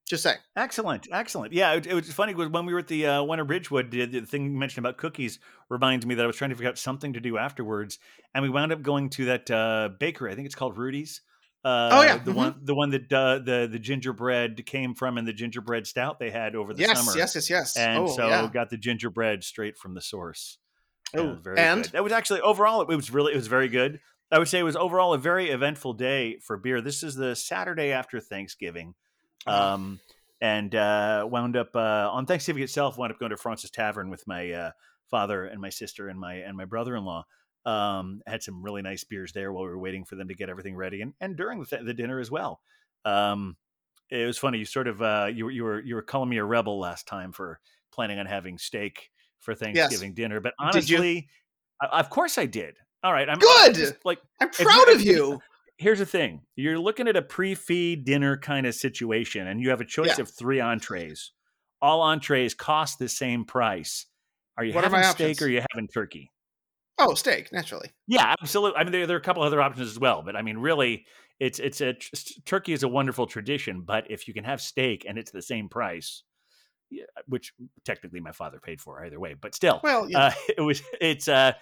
Speaker 3: Just saying.
Speaker 1: Excellent, excellent. Yeah, it, it was funny was when we were at the uh, at Ridgewood. The, the thing you mentioned about cookies reminds me that I was trying to figure out something to do afterwards, and we wound up going to that uh, bakery. I think it's called Rudy's. Uh,
Speaker 3: Oh, yeah,
Speaker 1: the
Speaker 3: mhm.
Speaker 1: one the one that uh, the the gingerbread came from, and the gingerbread stout they had over the
Speaker 3: yes,
Speaker 1: summer.
Speaker 3: yes, yes, yes.
Speaker 1: and
Speaker 3: oh,
Speaker 1: so
Speaker 3: yeah.
Speaker 1: got the gingerbread straight from the source. And
Speaker 3: Oh,
Speaker 1: was very
Speaker 3: and?
Speaker 1: good. That was actually overall it was really it was very good. I would say it was overall a very eventful day for beer. This is the Saturday after Thanksgiving.
Speaker 3: Ah.
Speaker 1: Um and uh wound up uh on Thanksgiving itself wound up going to Fraunces Tavern with my uh father and my sister and my and my brother-in-law. Um had some really nice beers there while we were waiting for them to get everything ready and and during the, the dinner as well. Um it was funny. You sort of uh, you were you were you were calling me a rebel last time for planning on having steak for Thanksgiving dinner, but honestly, I, of course I did. All right, I'm
Speaker 3: Good!
Speaker 1: just, like,
Speaker 3: I'm proud of
Speaker 1: you- here's the thing: you're looking at a pre-feed dinner kind of situation, and you have a choice
Speaker 3: Yeah.
Speaker 1: of three entrees. All entrees cost the same price. Are you
Speaker 3: What
Speaker 1: having steak
Speaker 3: options?
Speaker 1: or are you having turkey?
Speaker 3: Oh, steak, naturally.
Speaker 1: Yeah, absolutely. I mean, there, there are a couple other options as well, but I mean, really, it's it's a turkey is a wonderful tradition. But if you can have steak and it's the same price, yeah, which technically my father paid for either way, but still,
Speaker 3: Well, yeah.
Speaker 1: uh, it was it's uh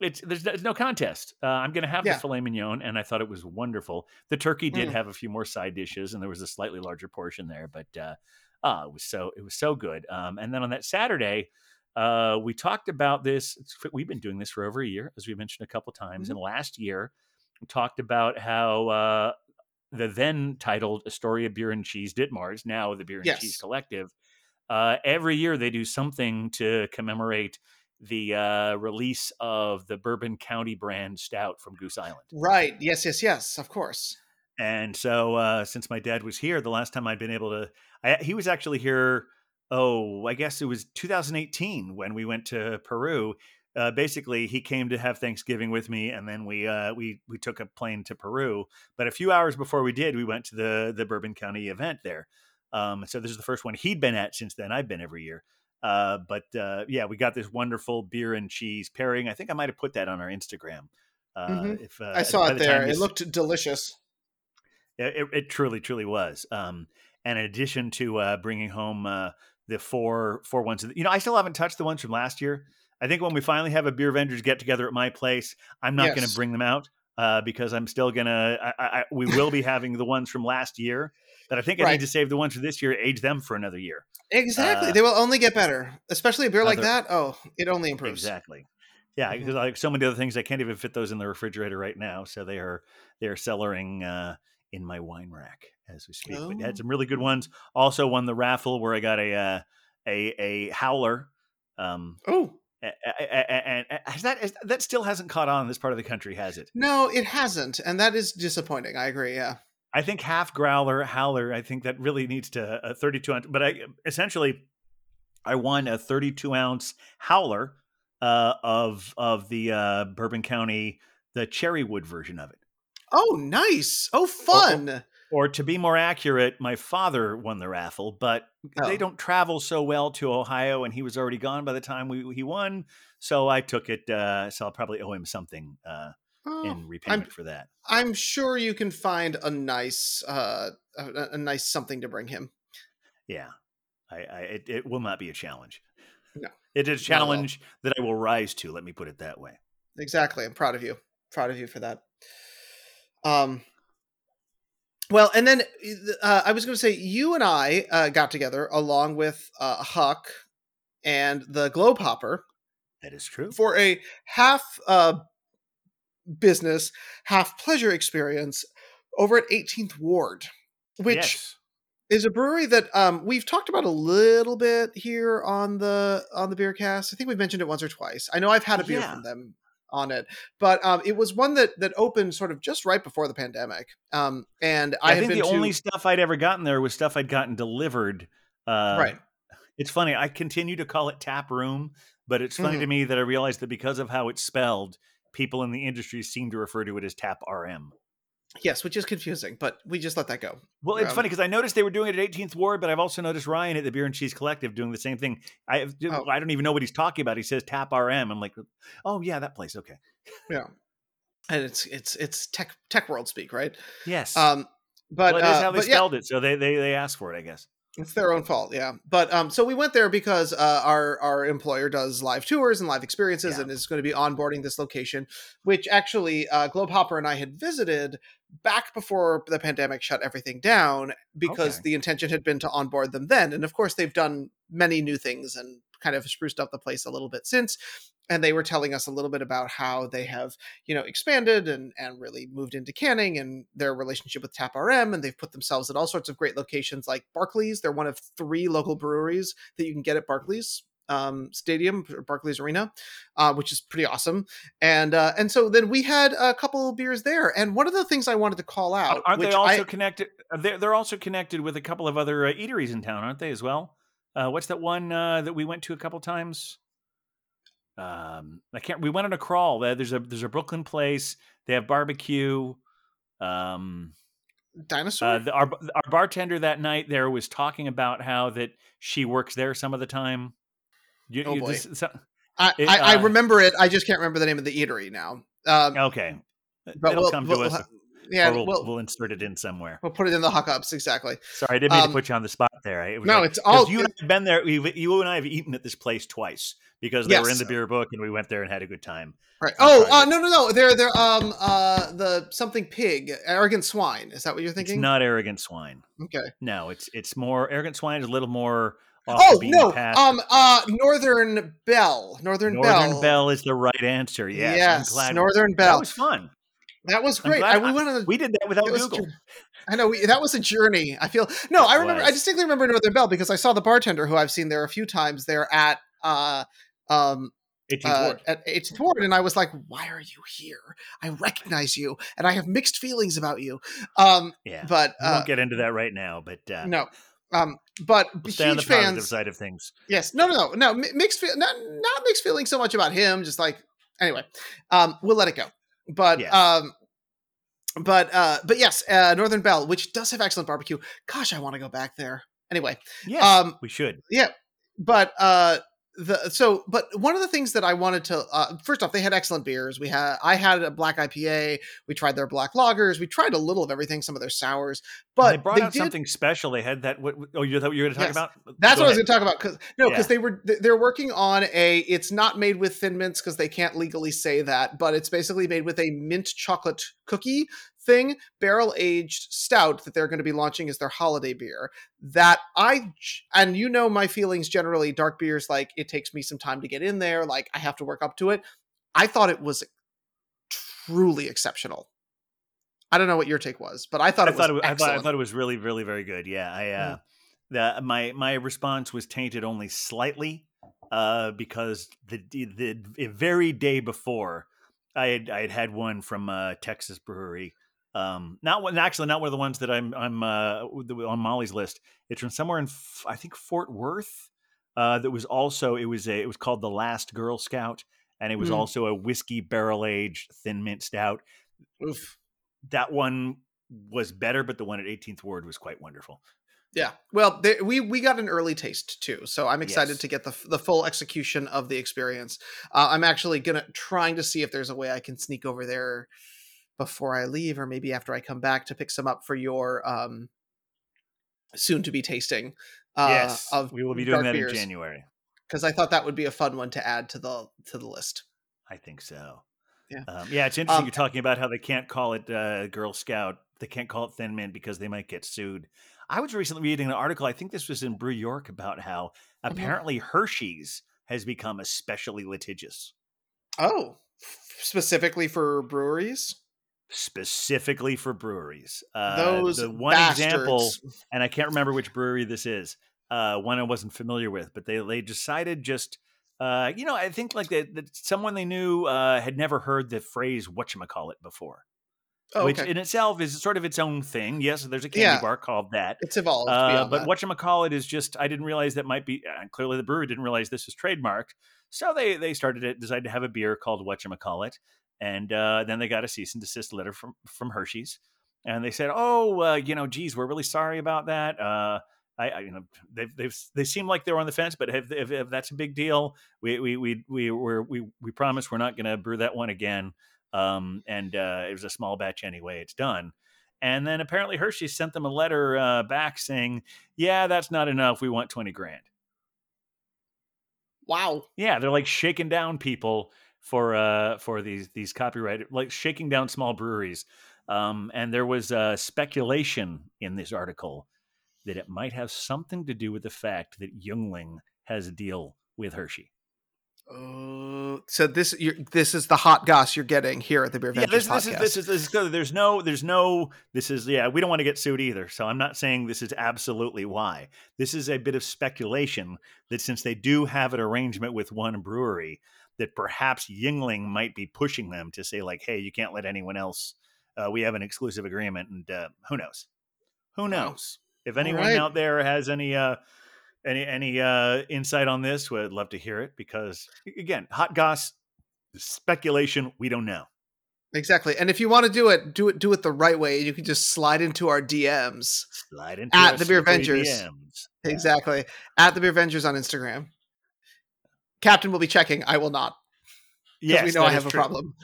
Speaker 1: it's there's, there's no contest. Uh, I'm going to have
Speaker 3: Yeah.
Speaker 1: the filet mignon, and I thought it was wonderful. The turkey did
Speaker 3: Mm.
Speaker 1: have a few more side dishes, and there was a slightly larger portion there, but uh, uh, it was so it was so good. Um, and then on that Saturday, uh, we talked about this. We've been doing this for over a year, as we mentioned a couple times. And last year, we talked about how uh, the then titled Astoria Beer and Cheese Ditmars, now the Beer and Cheese Collective, uh, every year they do something to commemorate the uh, release of the Bourbon County brand stout from Goose Island.
Speaker 3: right. Yes, yes, yes. Of course.
Speaker 1: And so, uh, since my dad was here, the last time I'd been able to, I, he was actually here oh, I guess it was 2018 when we went to Peru. Uh, basically, he came to have Thanksgiving with me, and then we uh, we we took a plane to Peru. But a few hours before we did, we went to the the Bourbon County event there. Um, so this is the first one he'd been at since then. I've been every year. Uh, but uh, yeah, we got this wonderful beer and cheese pairing. I think I might have put that on our Instagram. Uh,
Speaker 3: Mhm.
Speaker 1: If uh,
Speaker 3: I saw it
Speaker 1: the
Speaker 3: there. It looked delicious.
Speaker 1: it, it- it truly, truly was. Um, and in addition to uh, bringing home uh, the four four ones, you know, I still haven't touched the ones from last year. I think when we finally have a beer Vengers get together at my place, I'm not going to bring them out uh, because I'm still gonna. I, I, we will be having the ones from last year, but I think I
Speaker 3: Right.
Speaker 1: need to save the ones for this year, age them for another year.
Speaker 3: Exactly.
Speaker 1: Uh,
Speaker 3: they will only get better, especially a beer like that. Oh, it only improves.
Speaker 1: Exactly. Yeah, because like so many other things, I can't even fit those in the refrigerator right now. So they are they are cellaring uh, in my wine rack as we speak. But
Speaker 3: Oh.
Speaker 1: had some really good ones. Also won the raffle where I got a uh, a a howler. Um,
Speaker 3: Oh
Speaker 1: and has that still hasn't caught on in this part of the country, has it?
Speaker 3: no, it hasn't, and that is disappointing. I agree. Yeah.
Speaker 1: I think half growler howler. I think that really needs to a 32 ounce. But I essentially, I won a 32 ounce howler uh, of of the uh, Bourbon County the Cherrywood version of it.
Speaker 3: Oh, nice. Oh, fun.
Speaker 1: Or to be more accurate, my father won the raffle, but
Speaker 3: Oh.
Speaker 1: they don't travel so well to Ohio, and he was already gone by the time we, he won. So I took it. Uh, so I'll probably owe him something uh,
Speaker 3: Oh,
Speaker 1: in repayment for that.
Speaker 3: I'm sure you can find a nice, uh, a, a nice something to bring him.
Speaker 1: Yeah, I, I it, it will not be a challenge.
Speaker 3: No,
Speaker 1: it is a challenge that I will rise to. Let me put it that way.
Speaker 3: Exactly. I'm proud of you. Proud of you for that. Um. Well, and then uh, I was going to say you and I uh, got together along with uh, Huck and the Globe Hopper
Speaker 1: That is true.
Speaker 3: for a half uh, business, half pleasure experience over at 18th Ward, which
Speaker 1: yes.
Speaker 3: is a brewery that um, we've talked about a little bit here on the on the beer cast. I think we've mentioned it once or twice. I know I've had a beer
Speaker 1: Yeah.
Speaker 3: from them on it, but um, it was one that that opened sort of just right before the pandemic. Um, and I,
Speaker 1: I, think the
Speaker 3: to,
Speaker 1: only stuff I'd ever gotten there was stuff I'd gotten delivered. Uh,
Speaker 3: right.
Speaker 1: It's funny. I continue to call it tap room, but it's funny
Speaker 3: Mhm.
Speaker 1: to me that I realized that because of how it's spelled, people in the industry seem to refer to it as tap RM.
Speaker 3: Yes, which is confusing, but we just let that go.
Speaker 1: Well, it's
Speaker 3: Um,
Speaker 1: funny because I noticed they were doing it at 18th Ward, but I've also noticed Ryan at the Beer and Cheese Collective doing the same thing. I
Speaker 3: Oh.
Speaker 1: I don't even know what he's talking about. He says tap RM. I'm like, oh yeah, that place. Okay.
Speaker 3: Yeah, and it's it's it's tech tech world speak, right?
Speaker 1: Yes.
Speaker 3: Um, but
Speaker 1: well, it is
Speaker 3: uh,
Speaker 1: how they
Speaker 3: but yeah,
Speaker 1: spelled it, so they they they asked for it, I guess.
Speaker 3: It's their own fault, yeah. But um, so we went there because uh, our our employer does live tours and live experiences,
Speaker 1: Yeah.
Speaker 3: and is going to be onboarding this location, which actually uh, Globe Hopper and I had visited back before the pandemic shut everything down because
Speaker 1: Okay.
Speaker 3: the intention had been to onboard them then, and of course they've done many new things and kind of spruced up the place a little bit since. And they were telling us a little bit about how they have, you know, expanded and and really moved into canning and their relationship with Tap RM, and they've put themselves at all sorts of great locations like Barclays. They're one of three local breweries that you can get at Barclays um, Stadium Barclays Arena, uh, which is pretty awesome. And uh, and so then we had a couple of beers there, and one of the things I wanted to call out,
Speaker 1: Aren't they also
Speaker 3: I-
Speaker 1: connected? uh, They're, they're also connected with a couple of other uh, eateries in town, aren't they, as well? Uh, what's that one uh, that we went to a couple times? Um, I can't. We went on a crawl. There- There's a there's a Brooklyn place. They have barbecue. Um,
Speaker 3: dinosaur?
Speaker 1: uh, the, our our bartender that night there was talking about how that she works there some of the time. You,
Speaker 3: Oh,
Speaker 1: you-
Speaker 3: boy.
Speaker 1: so-
Speaker 3: I,
Speaker 1: it,
Speaker 3: I, I
Speaker 1: uh,
Speaker 3: remember it. I just can't remember the name of the eatery now. Um,
Speaker 1: okay,
Speaker 3: but
Speaker 1: it'll
Speaker 3: we'll,
Speaker 1: come
Speaker 3: we'll,
Speaker 1: to us.
Speaker 3: yeah,
Speaker 1: we'll,
Speaker 3: we'll,
Speaker 1: insert it in somewhere.
Speaker 3: we'll put it in the hookups exactly.
Speaker 1: Sorry, I didn't mean
Speaker 3: Um,
Speaker 1: to put you on the spot there. I- It
Speaker 3: No,
Speaker 1: like-
Speaker 3: it's all
Speaker 1: you and I have been there. We've, you and I have eaten at this place twice because they were in the beer book, and we went there and had a good time.
Speaker 3: right. Oh, uh, no, no, no. They're they're um uh the something pig, arrogant swine. Is that what you're
Speaker 1: It's
Speaker 3: thinking?
Speaker 1: not arrogant swine.
Speaker 3: okay.
Speaker 1: No, it's it's more arrogant swine is a little more.
Speaker 3: Oh no, um, uh, Northern Bell, Northern, Bell.
Speaker 1: Northern
Speaker 3: Bell.
Speaker 1: Bell. is the right answer. Yes,
Speaker 3: yes,
Speaker 1: I'm glad.
Speaker 3: Northern
Speaker 1: that
Speaker 3: Bell.
Speaker 1: was fun.
Speaker 3: That was great. I, we went on a
Speaker 1: We did that without
Speaker 3: was
Speaker 1: Google.
Speaker 3: I know we, that was a journey. I feel no. I remember. I distinctly remember Northern Bell because I saw the bartender who I've seen there a few times there at uh um
Speaker 1: 18th
Speaker 3: uh,
Speaker 1: Ward.
Speaker 3: at 18th Ward, and I was like, "Why are you here? I recognize you, and I have mixed feelings about you." Um,
Speaker 1: Yeah,
Speaker 3: but
Speaker 1: we
Speaker 3: uh,
Speaker 1: won't get into that right now. But uh,
Speaker 3: no, Um, but
Speaker 1: We'll stay on the
Speaker 3: huge
Speaker 1: positive
Speaker 3: fans.
Speaker 1: side of things.
Speaker 3: Yes, no, no, no, no. Mixed, feel, not not mixed feeling so much about him. Just like anyway, um, we'll let it go. But
Speaker 1: Yes.
Speaker 3: um, but uh, but yes, uh, Northern Bell, which does have excellent barbecue. Gosh, I want to go back there. Anyway,
Speaker 1: yeah,
Speaker 3: um,
Speaker 1: we should.
Speaker 3: Yeah, but uh the so but one of the things that i wanted to uh first off they had excellent beers we had i had a black ipa we tried their black lagers we tried a little of everything some of their sours but
Speaker 1: they brought out
Speaker 3: did-
Speaker 1: something special. They had that. What? Oh, you thought you were going to talk
Speaker 3: Yes.
Speaker 1: about?
Speaker 3: that's
Speaker 1: Go
Speaker 3: what i was going to talk about because no because
Speaker 1: Yeah.
Speaker 3: they were they're working on a it's not made with thin mints because they can't legally say that but it's basically made with a mint chocolate cookie thing barrel aged stout that they're going to be launching as their holiday beer that I, and you know my feelings generally dark beers like it takes me some time to get in there like i have to work up to it i thought it was truly exceptional i don't know what your take was but i thought
Speaker 1: I
Speaker 3: it was
Speaker 1: thought it was, I thought, I thought it was really, really very good. Yeah, I uh, the my my response was tainted only slightly, uh, because the the, the very day before, I had I had had one from uh, Texas brewery. Um, not one, actually, not one of the ones that I'm I'm uh, on Molly's list. It's from somewhere in I think Fort Worth. Uh, that was also it was a it was called the Last Girl Scout, and it was
Speaker 3: Mm.
Speaker 1: also a whiskey barrel aged thin mint stout
Speaker 3: Oof.
Speaker 1: that one was better, but the one at 18th Ward was quite wonderful.
Speaker 3: Yeah. Well, there, we we got an early taste too, so I'm excited
Speaker 1: Yes.
Speaker 3: to get the the full execution of the experience. Uh, I'm actually gonna trying to see if there's a way I can sneak over there before I leave, or maybe after I come back to pick some up for your um soon to be tasting. Uh,
Speaker 1: yes,
Speaker 3: of
Speaker 1: we will be doing that in January.
Speaker 3: because I thought that would be a fun one to add to the to the list.
Speaker 1: I think so.
Speaker 3: Yeah.
Speaker 1: um, yeah. It's interesting
Speaker 3: Um,
Speaker 1: you're talking about how they can't call it uh, Girl Scout. They can't call it Thin Mint because they might get sued. I was recently reading an article. I think this was in Brew York about how
Speaker 3: Mm-hmm.
Speaker 1: apparently Hershey's has become especially litigious,
Speaker 3: Oh, specifically for breweries.
Speaker 1: Specifically for breweries. Uh,
Speaker 3: Those
Speaker 1: the one example and I can't remember which brewery this is. Uh, one I wasn't familiar with, but they they decided just, uh, you know, I think like that that someone they knew uh, had never heard the phrase "whatchamacallit" before,
Speaker 3: Oh,
Speaker 1: which
Speaker 3: okay.
Speaker 1: in itself is sort of its own thing. Yes, there's a candy
Speaker 3: Yeah.
Speaker 1: bar called that.
Speaker 3: it's evolved.
Speaker 1: Uh, but
Speaker 3: that.
Speaker 1: whatchamacallit is just I didn't realize that might be uh, clearly the brewery didn't realize this was trademarked. So they they started it, decided to have a beer called whatchamacallit, and uh, then they got a cease and desist letter from from Hershey's, and they said, "Oh, uh, you know, geez, we're really sorry about that." Uh, I, I, you know, they've they've they seem like they were on the fence, but if, if, if that's a big deal, we we we we we're, we we promise we're not going to brew that one again. Um, and uh, it was a small batch anyway. It's done. And then apparently Hershey sent them a letter uh, back saying, "Yeah, that's not enough. We want twenty grand."
Speaker 3: wow.
Speaker 1: Yeah, they're like shaking down people for uh for these these copyright like shaking down small breweries. Um, and there was uh, speculation in this article that it might have something to do with the fact that Yuengling has a deal with Hershey.
Speaker 3: Oh, so this you're, this is the hot goss you're getting here at the Beer
Speaker 1: Yeah,
Speaker 3: Ventures
Speaker 1: this, this is this is this is. There's no there's no this is yeah we don't want to get sued either. So I'm not saying this is absolutely why. This is a bit of speculation that since they do have an arrangement with one brewery, that perhaps Yuengling might be pushing them to say like, hey, you can't let anyone else. Uh, we have an exclusive agreement, and uh, who knows? Who knows? If anyone
Speaker 3: right.
Speaker 1: out there has any uh, any any uh, insight on this, would love to hear it because again, hot goss speculation. We don't know.
Speaker 3: exactly. And if you want to do it, do it do it the right way. You can just slide into our DMs.
Speaker 1: Slide into
Speaker 3: At the Beer
Speaker 1: slippery
Speaker 3: Vengers.
Speaker 1: DMs. Yeah.
Speaker 3: Exactly. At the Beer Vengers on Instagram. Captain will be checking. I will not. Because
Speaker 1: Yes,
Speaker 3: we know I have a
Speaker 1: true.
Speaker 3: problem.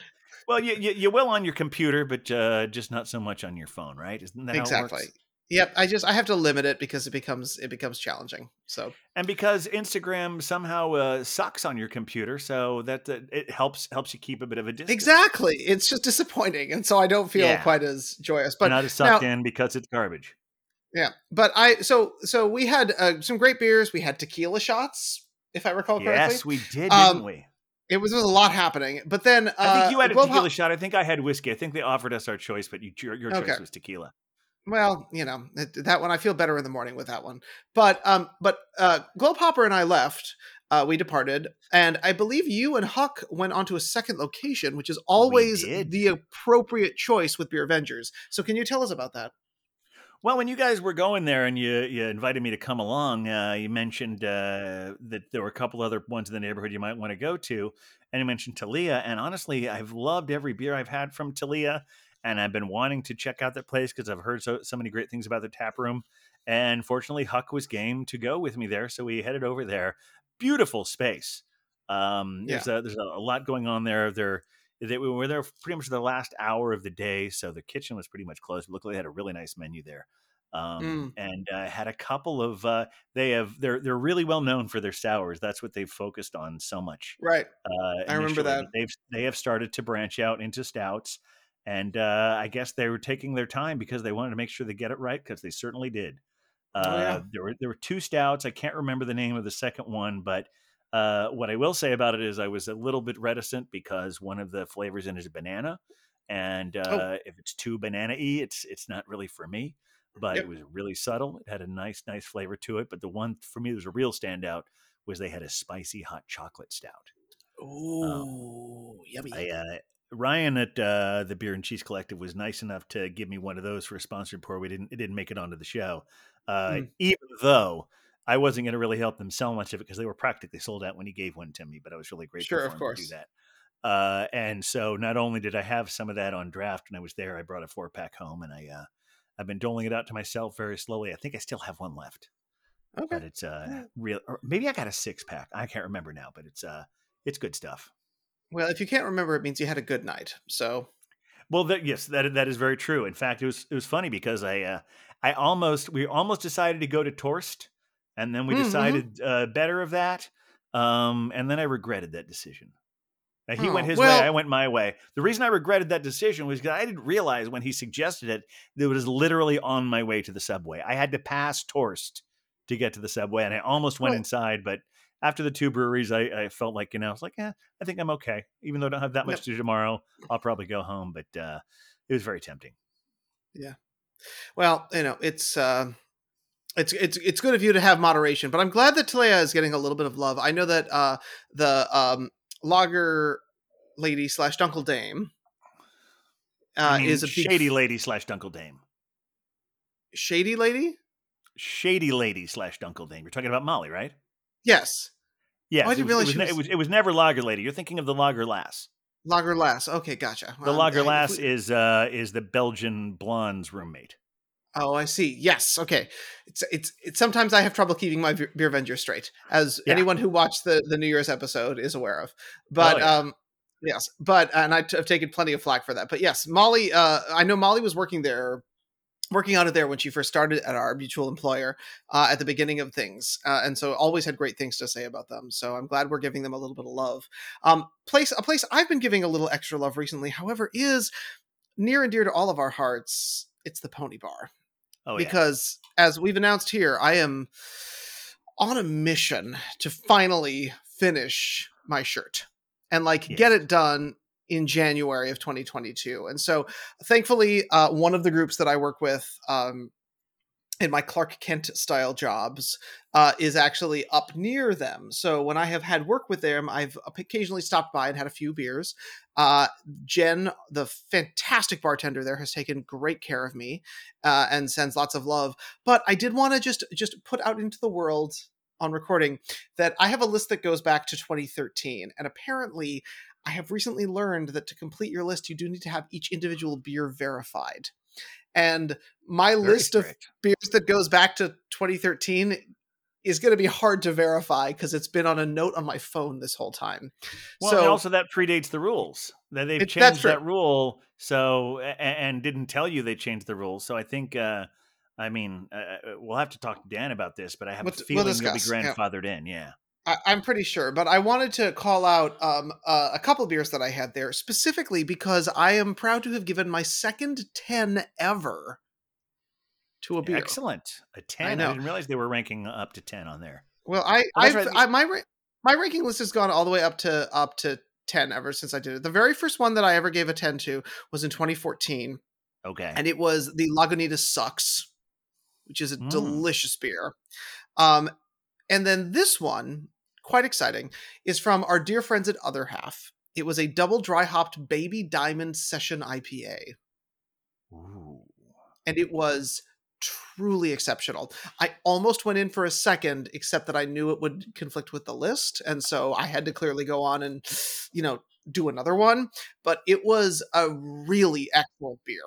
Speaker 1: Well, you, you you will on your computer, but uh, just not so much on your phone, right? Isn't that how it
Speaker 3: Exactly. Yep. I just I have to limit it because it becomes it becomes challenging. So
Speaker 1: And because Instagram somehow uh, sucks on your computer, so that uh, it helps helps you keep a bit of a distance.
Speaker 3: exactly. It's just disappointing. And so I don't feel
Speaker 1: Yeah.
Speaker 3: quite as joyous.
Speaker 1: But
Speaker 3: But
Speaker 1: not as sucked
Speaker 3: now-
Speaker 1: in because it's garbage.
Speaker 3: Yeah, but I so so we had uh, some great beers. We had tequila shots, if I recall correctly.
Speaker 1: Yes, we did,
Speaker 3: Um,
Speaker 1: didn't we?
Speaker 3: It was, was a lot happening, but then uh,
Speaker 1: I think you had a tequila shot. I think I had whiskey. I think they offered us our choice, but you, your, your choice was tequila.
Speaker 3: Well, you know that one. I feel better in the morning with that one. But um, but uh, Globe Hopper and I left. Uh, we departed, and I believe you and Huck went on to a second location, which is always the appropriate choice with Beer Avengers. So, can you tell us about that?
Speaker 1: Well, when you guys were going there and you you invited me to come along, uh, you mentioned uh, that there were a couple other ones in the neighborhood you might want to go to, and you mentioned Talea. And honestly, I've loved every beer I've had from Talea, and I've been wanting to check out that place because I've heard so so many great things about the tap room. And fortunately, Huck was game to go with me there, so we headed over there. Beautiful space. Um, there's a there's a lot going on there. There they we were there pretty much the last hour of the day, so the kitchen was pretty much closed. Looked like they had a really nice menu there, um, and uh, had a couple of. Uh, they have they're they're really well known for their sours. That's what they've focused on so much.
Speaker 3: Right.
Speaker 1: Uh,
Speaker 3: I remember that.
Speaker 1: They've they have started to branch out into stouts, and uh, I guess they were taking their time because they wanted to make sure they get it right because they certainly did. Uh,
Speaker 3: Oh, yeah.
Speaker 1: There were there were two stouts. I can't remember the name of the second one, but uh, what I will say about it is I was a little bit reticent because one of the flavors in it is banana, and uh,
Speaker 3: Oh.
Speaker 1: if it's too banana y, it's it's not really for me. But
Speaker 3: Yep.
Speaker 1: it was really subtle. It had a nice nice flavor to it. But the one for me that was a real standout was they had a spicy hot chocolate stout.
Speaker 3: Ooh, yummy.
Speaker 1: I, uh, Ryan at uh, the Beer and Cheese Collective was nice enough to give me one of those for a sponsored pour. We didn't it didn't make it onto the show, uh,
Speaker 3: Mm.
Speaker 1: even though I wasn't going to really help them sell much of it because they were practically sold out when he gave one to me. But I was really grateful
Speaker 3: Sure, of course.
Speaker 1: to do that. Uh, and so not only did I have some of that on draft when I was there, I brought a four pack home and I uh, I've been doling it out to myself very slowly. I think I still have one left,
Speaker 3: Okay.
Speaker 1: but it's uh
Speaker 3: Yeah.
Speaker 1: real. Or maybe I got a six pack. I can't remember now, but it's uh it's good stuff.
Speaker 3: Well, if you can't remember, it means you had a good night. So
Speaker 1: Well, that, yes, that that is very true. In fact, it was it was funny because I uh, I almost we almost decided to go to Torst, and then we
Speaker 3: Mm, mhm.
Speaker 1: decided uh, better of that, um, and then I regretted that decision. Now, he went
Speaker 3: Oh,
Speaker 1: his
Speaker 3: well-
Speaker 1: way, I went my way. The reason I regretted that decision was because I didn't realize when he suggested it that it was literally on my way to the subway. I had to pass Torst to get to the subway, and I almost went
Speaker 3: Well-
Speaker 1: inside, but. After the two breweries, I, I felt like, you know, I was like, yeah, I think I'm okay. Even though I don't have that much to do tomorrow, I'll probably go home. But uh, it was very tempting. Yeah.
Speaker 3: Well, you know, it's uh it's it's it's good of you to have moderation, but I'm glad that Talea is getting a little bit of love. I know that uh the um lager lady slash Dunkel Dame uh
Speaker 1: I mean,
Speaker 3: is a
Speaker 1: shady
Speaker 3: f-
Speaker 1: lady slash Dunkle Dame.
Speaker 3: shady lady?
Speaker 1: Shady lady slash Dunkle Dame. You're talking about Molly, right?
Speaker 3: Yes.
Speaker 1: Yes.
Speaker 3: I didn't
Speaker 1: it, was,
Speaker 3: realize
Speaker 1: it, was,
Speaker 3: was-
Speaker 1: it was it was never Lager Lady. You're thinking of the Lager Lass.
Speaker 3: Lager Lass. Okay, gotcha.
Speaker 1: The
Speaker 3: Um,
Speaker 1: Lager
Speaker 3: I-
Speaker 1: Lass
Speaker 3: we-
Speaker 1: is uh is the Belgian blonde's roommate.
Speaker 3: Oh, I see. Yes. Okay. It's it's it's sometimes I have trouble keeping my beer venger straight, as
Speaker 1: Yeah.
Speaker 3: anyone who watched the the New Year's episode is aware of. But
Speaker 1: Oh, yeah.
Speaker 3: um, yes. But and I t- have taken plenty of flack for that. But yes, Molly. Uh, I know Molly was working there, working out of there when she first started at our mutual employer uh, at the beginning of things, uh, and so always had great things to say about them. So I'm glad we're giving them a little bit of love. Um, place a place I've been giving a little extra love recently, however, is near and dear to all of our hearts. It's the Pony Bar
Speaker 1: Oh yeah.
Speaker 3: because as we've announced here i am on a mission to finally finish my shirt and like
Speaker 1: Yes.
Speaker 3: get it done in january of 2022 and so thankfully uh, one of the groups that i work with um, in my clark kent style jobs uh, is actually up near them so when i have had work with them i've occasionally stopped by and had a few beers uh, jen the fantastic bartender there has taken great care of me uh, and sends lots of love. But I did want to just just put out into the world on recording that I have a list that goes back to 2013, and apparently I have recently learned that to complete your list, you do need to have each individual beer verified. And my
Speaker 1: Very
Speaker 3: list of
Speaker 1: strict.
Speaker 3: beers that goes back to 2013 is going to be hard to verify because it's been on a note on my phone this whole time.
Speaker 1: Well,
Speaker 3: so
Speaker 1: and also that predates the rules. That they've
Speaker 3: It-
Speaker 1: changed that rule, so and didn't tell you they changed the rules. So I think, uh, I mean, uh, uh, we'll have to talk to Dan about this, but I have
Speaker 3: We'll-
Speaker 1: a
Speaker 3: we'll
Speaker 1: feeling
Speaker 3: discuss,
Speaker 1: you'll be
Speaker 3: yeah.
Speaker 1: grandfathered in. Yeah.
Speaker 3: I, I'm pretty sure, but I wanted to call out um, uh, a couple beers that I had there specifically because I am proud to have given my second 10 ever to a beer.
Speaker 1: Excellent. A ten. I,
Speaker 3: know.
Speaker 1: didn't realize they were ranking up to ten on there.
Speaker 3: Well, I,
Speaker 1: right.
Speaker 3: I my my ranking list has gone all the way up to up to 10 ever since I did it. The very first one that I ever gave a 10 to was in 2014,
Speaker 1: Okay.
Speaker 3: and it was the Lagunitas Sucks, which is a
Speaker 1: Mm.
Speaker 3: delicious beer. Um, and then this one, quite exciting, is from our dear friends at Other Half. It was a double dry hopped Baby Diamond Session IPA,
Speaker 1: Ooh.
Speaker 3: and it was truly exceptional. I almost went in for a second, except that I knew it would conflict with the list, and so I had to clearly go on and, you know, do another one. But it was a really excellent beer.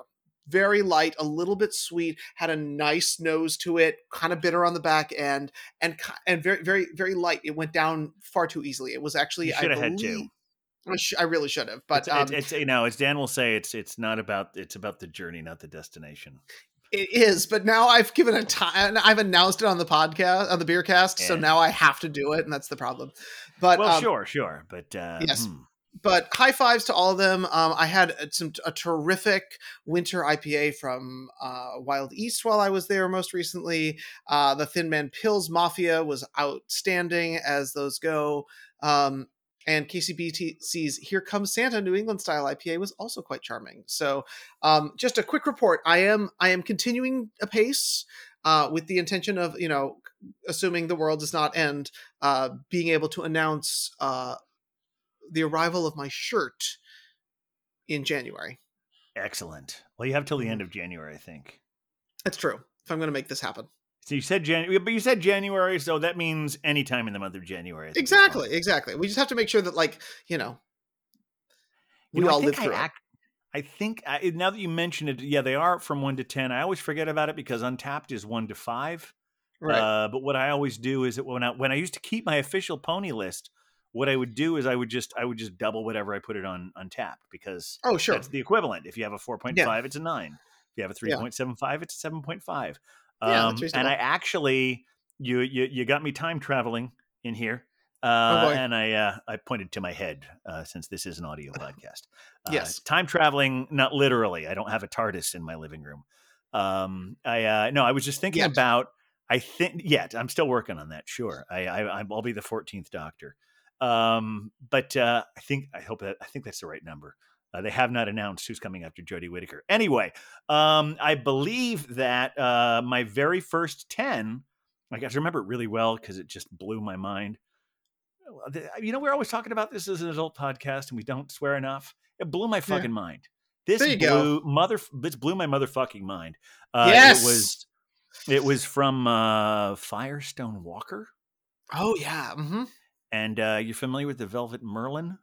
Speaker 3: Very light, a little bit sweet, had a nice nose to it, kind of bitter on the back end, and and very very very light. It went down far too easily. It was actually I
Speaker 1: should have had two.
Speaker 3: I, sh- I really should have, but
Speaker 1: it's,
Speaker 3: um,
Speaker 1: it's, it's you know, as Dan will say, it's it's not about it's about the journey, not the destination.
Speaker 3: It is, but now I've given a time. I've announced it on the podcast on the beer cast, so now I have to do it, and that's the problem. But
Speaker 1: well,
Speaker 3: um,
Speaker 1: sure, sure, but uh,
Speaker 3: yes.
Speaker 1: hmm.
Speaker 3: But high fives to all of them. Um, I had a- some a terrific winter IPA from uh, Wild East while I was there most recently. Uh, the Thin Man Pills Mafia was outstanding as those go. Um, and KCBC's Here Comes Santa New England style IPA was also quite charming. So, um, just a quick report. I am I am continuing apace uh, with the intention of you know, assuming the world does not end, uh, being able to announce uh, the arrival of my shirt in January.
Speaker 1: excellent. Well, you have till the
Speaker 3: Mm-hmm.
Speaker 1: end of January, I think.
Speaker 3: That's true. If I'm going to make this happen.
Speaker 1: So you said January, but you said January, so that means any time in the month of January. I think is fine.
Speaker 3: Exactly, exactly. We just have to make sure that, like, you know,
Speaker 1: You
Speaker 3: we
Speaker 1: know, I
Speaker 3: all
Speaker 1: think
Speaker 3: live through
Speaker 1: I,
Speaker 3: it.
Speaker 1: ac- I think I, now that you mention it, yeah, they are from one to ten. I always forget about it because Untappd is one to five.
Speaker 3: Right.
Speaker 1: Uh, but what I always do is that when I when I used to keep my official pony list, what I would do is I would just I would just double whatever I put it on Untappd because
Speaker 3: oh, sure.
Speaker 1: that's the equivalent. If you have a four point five, it's a nine. If you have a three
Speaker 3: Yeah.
Speaker 1: point seven five, it's a seven point five.
Speaker 3: Yeah,
Speaker 1: Um, and I actually you you you got me time traveling in here.
Speaker 3: Oh,
Speaker 1: Uh,
Speaker 3: boy.
Speaker 1: and I uh, I pointed to my head uh, since this is an audio podcast. Uh,
Speaker 3: Yes.
Speaker 1: time traveling, not literally. I don't have a TARDIS in my living room. Um, I uh, no, I was just thinking
Speaker 3: Yet.
Speaker 1: about. I think yet I'm still working on that. Sure, I, I I'll be the 14th Doctor. Um, but uh, I think I hope that I think that's the right number. Uh, they have not announced who's coming after Jodie Whittaker. Anyway, um, I believe that uh, my very first ten, I got to remember it really well because it just blew my mind. You know, we're always talking about this as an adult podcast, and we don't swear enough. It blew my fucking mind. This
Speaker 3: There you
Speaker 1: blew
Speaker 3: go.
Speaker 1: mother. This blew my motherfucking mind. Uh,
Speaker 3: yes.
Speaker 1: it was. It was from uh, Firestone Walker,
Speaker 3: Oh yeah. Mm hmm
Speaker 1: and uh, you're familiar with the Velvet Merlin?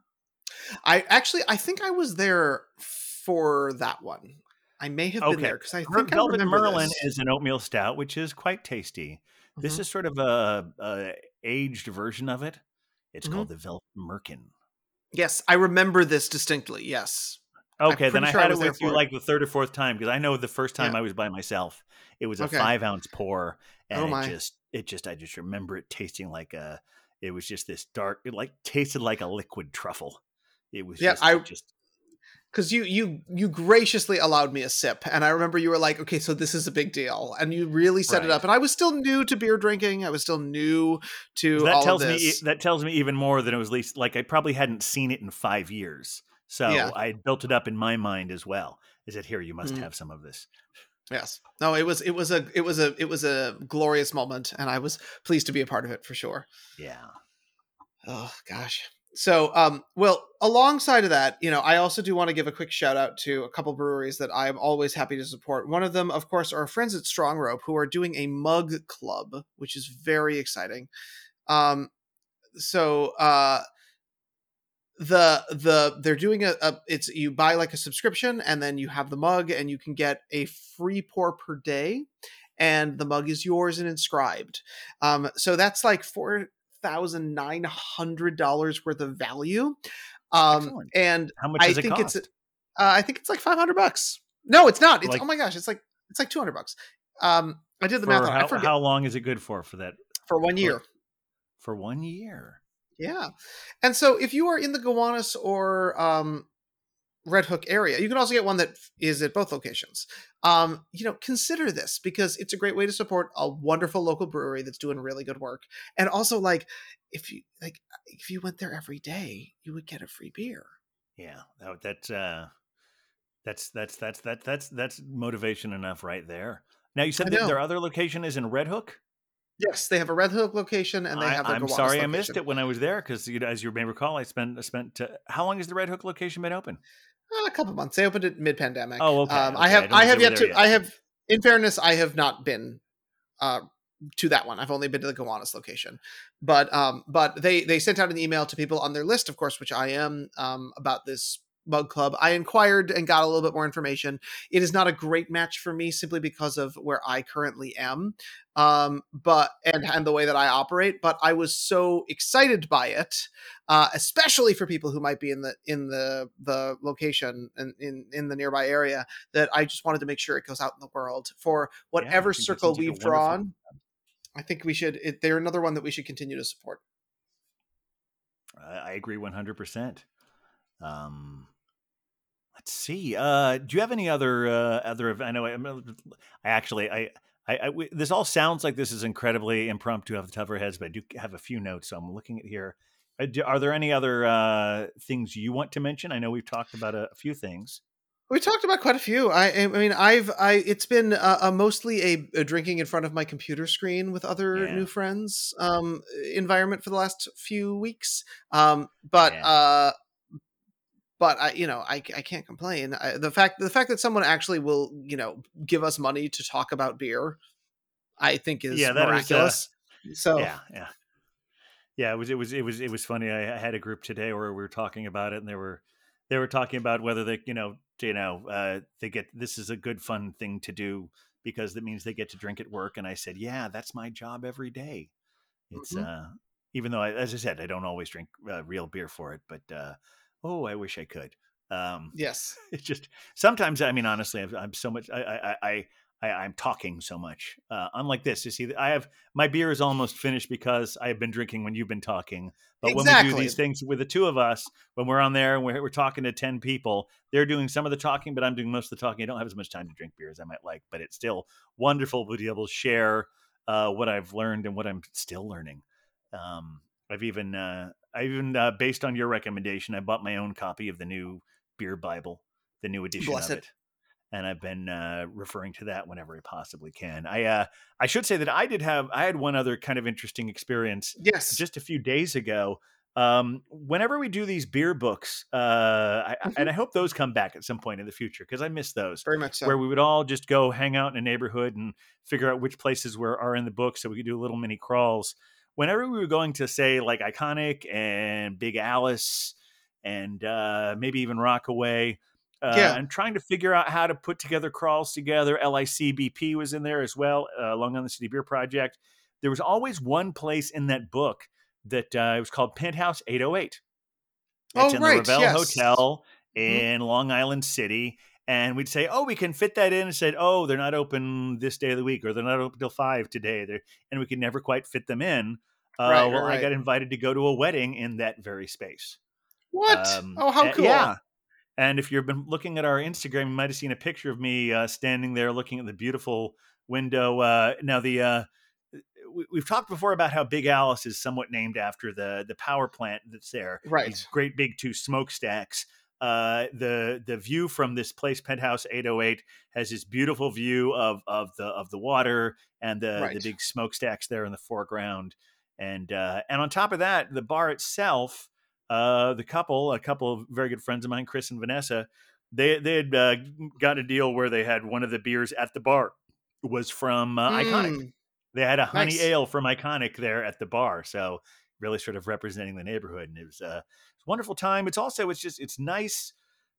Speaker 3: I actually, I think I was there for that one. I may have been there because I think I
Speaker 1: Velvet
Speaker 3: remember
Speaker 1: Merlin
Speaker 3: this.
Speaker 1: is an oatmeal stout, which is quite tasty. This
Speaker 3: Mhm.
Speaker 1: is sort of a, a aged version of it. It's
Speaker 3: Mhm.
Speaker 1: called the Velvet Merkin.
Speaker 3: yes, I remember this distinctly. Yes.
Speaker 1: Okay, then I
Speaker 3: sure I
Speaker 1: had it with you
Speaker 3: it.
Speaker 1: like the third or fourth time because I know the first time
Speaker 3: Yeah.
Speaker 1: I was by myself, it was a
Speaker 3: Okay.
Speaker 1: five ounce pour, and
Speaker 3: Oh,
Speaker 1: it just it just I just remember it tasting like a. It was just this dark, it like tasted like a liquid truffle. It was
Speaker 3: Yeah,
Speaker 1: just,
Speaker 3: I-
Speaker 1: just
Speaker 3: because you you you graciously allowed me a sip and i remember you were like okay so this is a big deal and you really set it up and i was still new to beer drinking i was still new to
Speaker 1: that
Speaker 3: all
Speaker 1: tells me that tells me even more than it was least like I probably hadn't seen it in five years. So
Speaker 3: Yeah.
Speaker 1: I had built it up in my mind as well. Is it here? You must
Speaker 3: Mm.
Speaker 1: have some of this.
Speaker 3: Yes. No it was it was a it was a it was a glorious moment and i was pleased to be a part of it for sure.
Speaker 1: Yeah.
Speaker 3: oh gosh. So um well alongside of that you know i also do want to give a quick shout out to a couple breweries that i am always happy to support. One of them of course are our friends at strong rope who are doing a mug club which is very exciting. Um so uh the the they're doing a, a it's you buy like a subscription and then you have the mug and you can get a free pour per day and the mug is yours and inscribed um so that's like four thousand nine hundred dollars worth of value um
Speaker 1: Excellent.
Speaker 3: and
Speaker 1: How much
Speaker 3: i
Speaker 1: does it
Speaker 3: think
Speaker 1: cost?
Speaker 3: it's uh, i think it's like 500 bucks no it's not it's
Speaker 1: Like-
Speaker 3: oh my gosh it's like it's like 200 bucks um i did the math on,
Speaker 1: how,
Speaker 3: i forget
Speaker 1: how long is it good for? For that
Speaker 3: for one year
Speaker 1: for one year.
Speaker 3: Yeah. And so if you are in the Gowanus or um, Red Hook area, you can also get one that is at both locations. Um, you know, consider this because it's a great way to support a wonderful local brewery that's doing really good work. And also like if you like if you went there every day, you would get a free beer.
Speaker 1: Yeah. That, that's uh that's that's that's that's that's that's motivation enough right there. Now you said that their other location is in Red Hook.
Speaker 3: Yes, they have a Red Hook location and they
Speaker 1: I,
Speaker 3: have their
Speaker 1: I'm sorry I missed it when I was there because you know, as you may recall, I spent I spent uh, how long has the Red Hook location been open?
Speaker 3: Uh, a couple months. They opened it mid-pandemic.
Speaker 1: Oh, okay,
Speaker 3: Um,
Speaker 1: okay.
Speaker 3: I
Speaker 1: I
Speaker 3: have
Speaker 1: don't
Speaker 3: I, have yet to
Speaker 1: yet.
Speaker 3: I have in fairness, I have not been uh, to that one. I've only been to the Gowanus location, but um, but they they sent out an email to people on their list, of course, which I am um, about this mug club. I inquired and got a little bit more information. It is not a great match for me simply because of where I currently am, um, but and and the way that I operate. But I was so excited by it, uh, especially for people who might be in the in the the location and in in the nearby area, that I just wanted to make sure it goes out in the world for whatever
Speaker 1: that
Speaker 3: circle
Speaker 1: seems like a
Speaker 3: we've drawn. I think we should. It, they're another one that we should continue to support.
Speaker 1: I, I agree one hundred percent. Um, let's see. Uh, do you have any other uh, other? I know. I, I actually I. I, I we- this all sounds like this is incredibly impromptu off the top of our heads, but I do have a few notes. So I'm looking at here. Uh, Are there any other uh, things you want to mention? I know we've talked about a, a few things.
Speaker 3: We talked about quite a few. I, I mean, I've, I, it's been a, a mostly a, a drinking in front of my computer screen with other
Speaker 1: Yeah.
Speaker 3: new friends um, environment for the last few weeks. Um, but,
Speaker 1: Yeah.
Speaker 3: uh, but I, you know, I, I can't complain. I, the fact, the fact that someone actually will, you know, give us money to talk about beer, I think is
Speaker 1: Yeah, that is, uh,
Speaker 3: miraculous. so
Speaker 1: Yeah, yeah, yeah. It was it was it was it was funny. I, I had a group today where we were talking about it, and they were they were talking about whether they you know you know uh, they get this is a good fun thing to do because that means they get to drink at work. And I said, yeah, that's my job every day. It's
Speaker 3: Mhm.
Speaker 1: uh, even though I, as I said, I don't always drink uh, real beer for it, but uh, oh, I wish I could. Um,
Speaker 3: yes,
Speaker 1: it's just sometimes i mean honestly i'm, I'm so much i i i, I i'm talking so much uh unlike this you see i have my beer is almost finished because i have been drinking when you've been talking but when we do these things with the two of us when we're on there and we're, we're talking to 10 people they're doing some of the talking but i'm doing most of the talking. I don't have as much time to drink beer as i might like but it's still wonderful to be able to share uh what i've learned and what i'm still learning. Um i've even uh i even uh, based on your recommendation i bought my own copy of the new beer bible the new edition
Speaker 3: Bless
Speaker 1: of
Speaker 3: it.
Speaker 1: it and I've been uh, referring to that whenever I possibly can. I uh, I should say that I did have I had one other kind of interesting experience
Speaker 3: yes,
Speaker 1: just a few days ago. Um, whenever we do these beer books, uh, I, I- and I hope those come back at some point in the future because I miss those.
Speaker 3: very much so.
Speaker 1: Where we would all just go hang out in a neighborhood and figure out which places were are in the book, so we could do little mini crawls. Whenever we were going to say like Iconyc and Big Alice and uh, maybe even Rockaway, uh,
Speaker 3: Yeah.
Speaker 1: and trying to figure out how to put together crawls together. LICBP was in there as well, uh, Long Island City Beer Project. There was always one place in that book that uh, it was called Penthouse 808. It's
Speaker 3: Oh,
Speaker 1: in
Speaker 3: right,
Speaker 1: the Ravel
Speaker 3: yes.
Speaker 1: Hotel
Speaker 3: Mhm.
Speaker 1: in Long Island City. And we'd say, oh, we can fit that in. And said, oh, they're not open this day of the week, or they're not open till five today. They're, and we could never quite fit them in. Uh,
Speaker 3: Right, right,
Speaker 1: I got invited to go to a wedding in that very space.
Speaker 3: what?
Speaker 1: Um,
Speaker 3: oh, how cool!
Speaker 1: Yeah. And if you've been looking at our Instagram, you might have seen a picture of me uh, standing there looking at the beautiful window. Uh, now, the uh, we, we've talked before about how Big Alice is somewhat named after the the power plant that's there.
Speaker 3: Right.
Speaker 1: These great big two smokestacks. Uh, the the view from this place, Penthouse 808, has this beautiful view of of the of the water and the
Speaker 3: Right.
Speaker 1: the big smokestacks there in the foreground. And uh, and on top of that, the bar itself uh, the couple, a couple of very good friends of mine, Chris and Vanessa, they they had uh, got a deal where they had one of the beers at the bar was from uh, Iconyc.
Speaker 3: Mm,
Speaker 1: They had a honey
Speaker 3: nice.
Speaker 1: ale from Iconyc there at the bar, so really sort of representing the neighborhood, and it was, uh, a wonderful time. It's also it's just it's nice.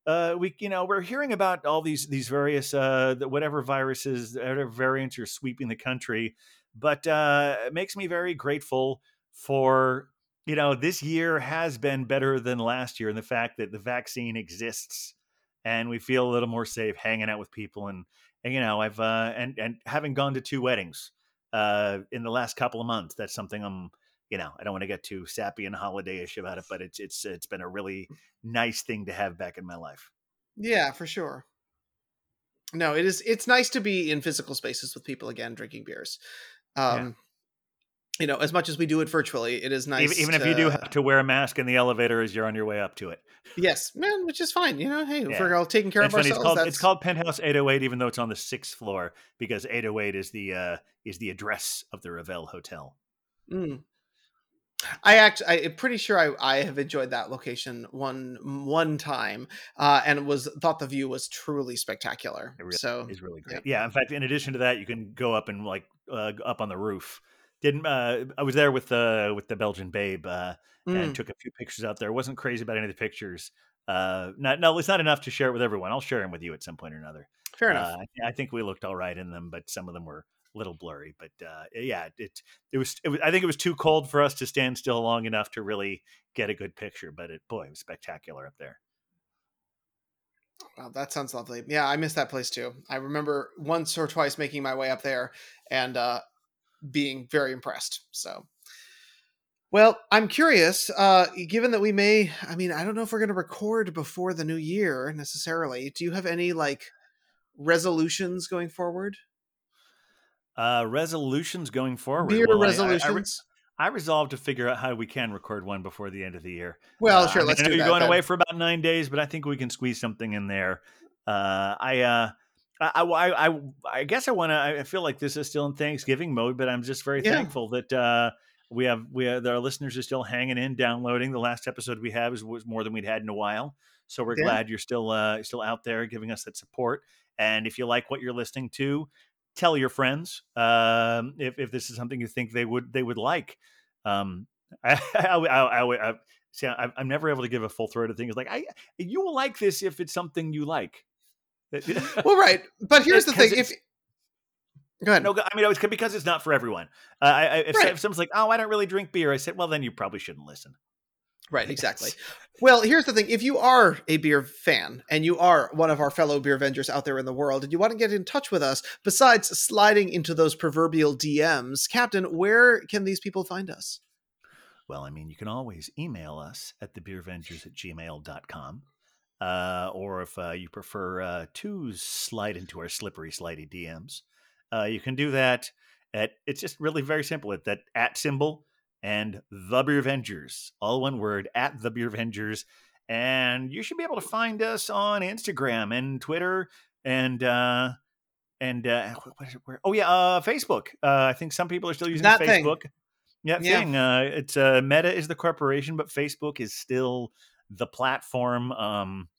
Speaker 1: Uh, we you know we're hearing about all these these various uh, whatever viruses, whatever variants are sweeping the country, but uh, it makes me very grateful for you know this year has been better than last year And the fact that the vaccine exists and we feel a little more safe hanging out with people and, and you know i've uh and and having gone to two weddings uh in the last couple of months that's something i'm you know i don't want to get too sappy and holiday-ish about it but it's it's it's been a really nice thing to have back in my life
Speaker 3: Yeah, for sure. No, it is. It's nice to be in physical spaces with people again, drinking beers. Um, You know, as much as we do it virtually, it is nice.
Speaker 1: even, even if you do have to wear a mask in the elevator as you're on your way up to it
Speaker 3: yes, man, which is fine. You know, hey,
Speaker 1: Yeah.
Speaker 3: we're all taking care of
Speaker 1: funny.
Speaker 3: ourselves.
Speaker 1: It's called,
Speaker 3: that's
Speaker 1: it's called Penthouse 808, even though it's on the sixth floor, because 808 is the uh, is the address of the Ravel Hotel.
Speaker 3: Mm. I act. I, am pretty sure I, I have enjoyed that location one one time, uh, and was thought the view was truly spectacular.
Speaker 1: It really
Speaker 3: so
Speaker 1: is really great. Yeah. In fact, in addition to that, you can go up and like uh, up on the roof. Didn't uh, I was there with the with the Belgian babe uh,
Speaker 3: mm,
Speaker 1: and took a few pictures out there. wasn't crazy about any of the pictures. Uh, not no, it's not enough to share it with everyone. I'll share them with you at some point or another.
Speaker 3: fair enough.
Speaker 1: Uh, I, I think we looked all right in them, but some of them were little blurry. But uh, yeah, it it was, it was. I think it was too cold for us to stand still long enough to really get a good picture. But it, boy, it was spectacular up there.
Speaker 3: Wow, that sounds lovely. Yeah, I miss that place too. I remember once or twice making my way up there and uh, being very impressed. So, well, I'm curious. Uh, given that we may, I mean, I don't know if we're going to record before the new year necessarily. Do you have any like resolutions going forward?
Speaker 1: Uh, resolutions going forward.
Speaker 3: Beer
Speaker 1: Well, I- I- I re-
Speaker 3: resolutions.
Speaker 1: I resolved to figure out how we can record one before the end of the year.
Speaker 3: well,
Speaker 1: Uh,
Speaker 3: sure.
Speaker 1: Mean,
Speaker 3: let's
Speaker 1: I know
Speaker 3: do
Speaker 1: you're going
Speaker 3: then.
Speaker 1: away for about nine days, but I think we can squeeze something in there. Uh, I, uh, I, I, I, I guess I want to. I feel like this is still in Thanksgiving mode, but I'm just very
Speaker 3: Yeah.
Speaker 1: thankful that uh, we have we have, that our listeners are still hanging in, downloading. The last episode we have was, was more than we'd had in a while, so we're
Speaker 3: Yeah.
Speaker 1: glad you're still uh, still out there giving us that support. And if you like what you're listening to, tell your friends um, if if this is something you think they would they would like. Um, I, I, I, I, I see. I, I'm never able to give a full throated thing. It's like I you will like this if it's something you like.
Speaker 3: Well, right. But here's the thing: if go ahead.
Speaker 1: no, I mean, it's because it's not for everyone. Uh, I, I, if,
Speaker 3: Right.
Speaker 1: if someone's like, "Oh, I don't really drink beer," I said, "Well, then you probably shouldn't listen."
Speaker 3: Right, exactly. Well, here's the thing. If you are a beer fan and you are one of our fellow beer Avengers out there in the world and you want to get in touch with us, besides sliding into those proverbial DMs, Captain, where can these people find us?
Speaker 1: Well, I mean, you can always email us at thebeervengers at gmail.com. Uh, or if uh, you prefer uh, to slide into our slippery, slidey DMs, uh, you can do that at, it's just really very simple. At that at symbol and the Beer Vengers, all one word, at the Beer Vengers. And you should be able to find us on Instagram and Twitter and, uh, and uh, what- what is it, where? Oh yeah, uh, Facebook. Uh, I think some people are still using
Speaker 3: That thing.
Speaker 1: Facebook. Yeah,
Speaker 3: Yeah.
Speaker 1: thing. Uh, it's uh, Meta is the corporation, but Facebook is still the platform. Um,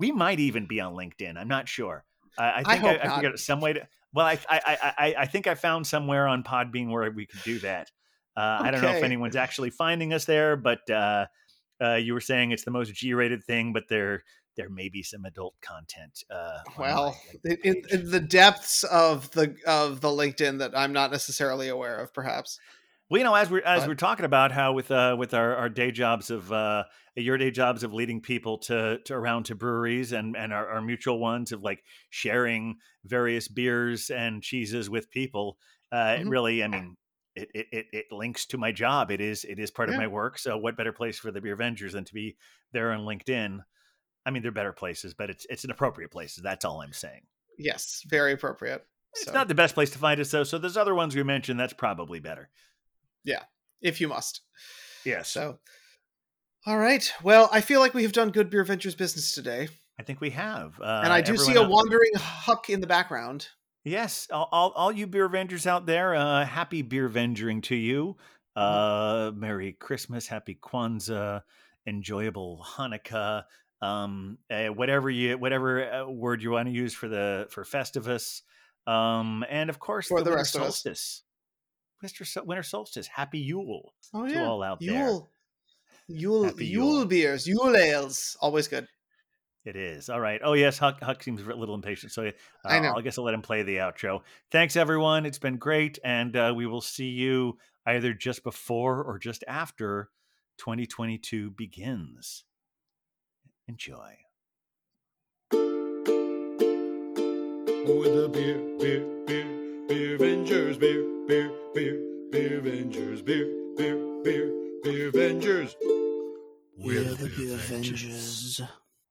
Speaker 1: we might even be on LinkedIn. I'm not sure. I, I
Speaker 3: I
Speaker 1: think I,
Speaker 3: hope
Speaker 1: I, figured out some way to. Well, I, I I I I think I found somewhere on Podbean where we could do that. Uh, I don't know if anyone's actually finding us there, but uh, uh, you were saying it's the most G-rated thing, but there there may be some adult content. Uh,
Speaker 3: Well, in, in, the depths of the of the LinkedIn that I'm not necessarily aware of, perhaps.
Speaker 1: Well, you know, as we're as we're talking about how with uh with our, our day jobs of uh your day jobs of leading people to, to around to breweries and and our, our mutual ones of like sharing various beers and cheeses with people. Uh, it
Speaker 3: Mhm.
Speaker 1: really, I mean, it, it it it links to my job. It is it is part of my work. So, what better place for the Beer Avengers than to be there on LinkedIn? I mean, they're better places, but it's it's an appropriate places. That's all I'm saying.
Speaker 3: Yes, very appropriate.
Speaker 1: It's
Speaker 3: So,
Speaker 1: not the best place to find us though. So there's other ones we mentioned. That's probably better.
Speaker 3: Yeah, if you must.
Speaker 1: Yes.
Speaker 3: So, all right. Well, I feel like we have done good beer ventures business today,
Speaker 1: I think we have. Uh,
Speaker 3: and I do see a wandering huck in the background.
Speaker 1: Yes, all, all, all you beer Vengers out there, uh, happy beer venturing to you. Uh, Merry Christmas, Happy Kwanzaa, enjoyable Hanukkah, um, uh, whatever you, whatever uh, word you want to use for the for Festivus, um, and of course
Speaker 3: For the
Speaker 1: winter
Speaker 3: rest of us.
Speaker 1: solstice, winter, sol- winter solstice, Happy Yule
Speaker 3: Oh
Speaker 1: to all out there.
Speaker 3: Yule, Yule,
Speaker 1: Happy
Speaker 3: Yule
Speaker 1: Yule.
Speaker 3: beers, Yule ales, always good.
Speaker 1: It is. All right. Oh, yes. Huck, Huck seems a little impatient. So uh,
Speaker 3: I know.
Speaker 1: I guess I'll let him play the outro. Thanks, everyone. It's been great. And uh, we will see you either just before or just after 2022 begins. Enjoy.
Speaker 2: With the beer, beer, beer, beer Avengers, beer, beer, beer, beer Avengers, beer, beer, beer, beer Avengers.
Speaker 3: We're the beer Avengers.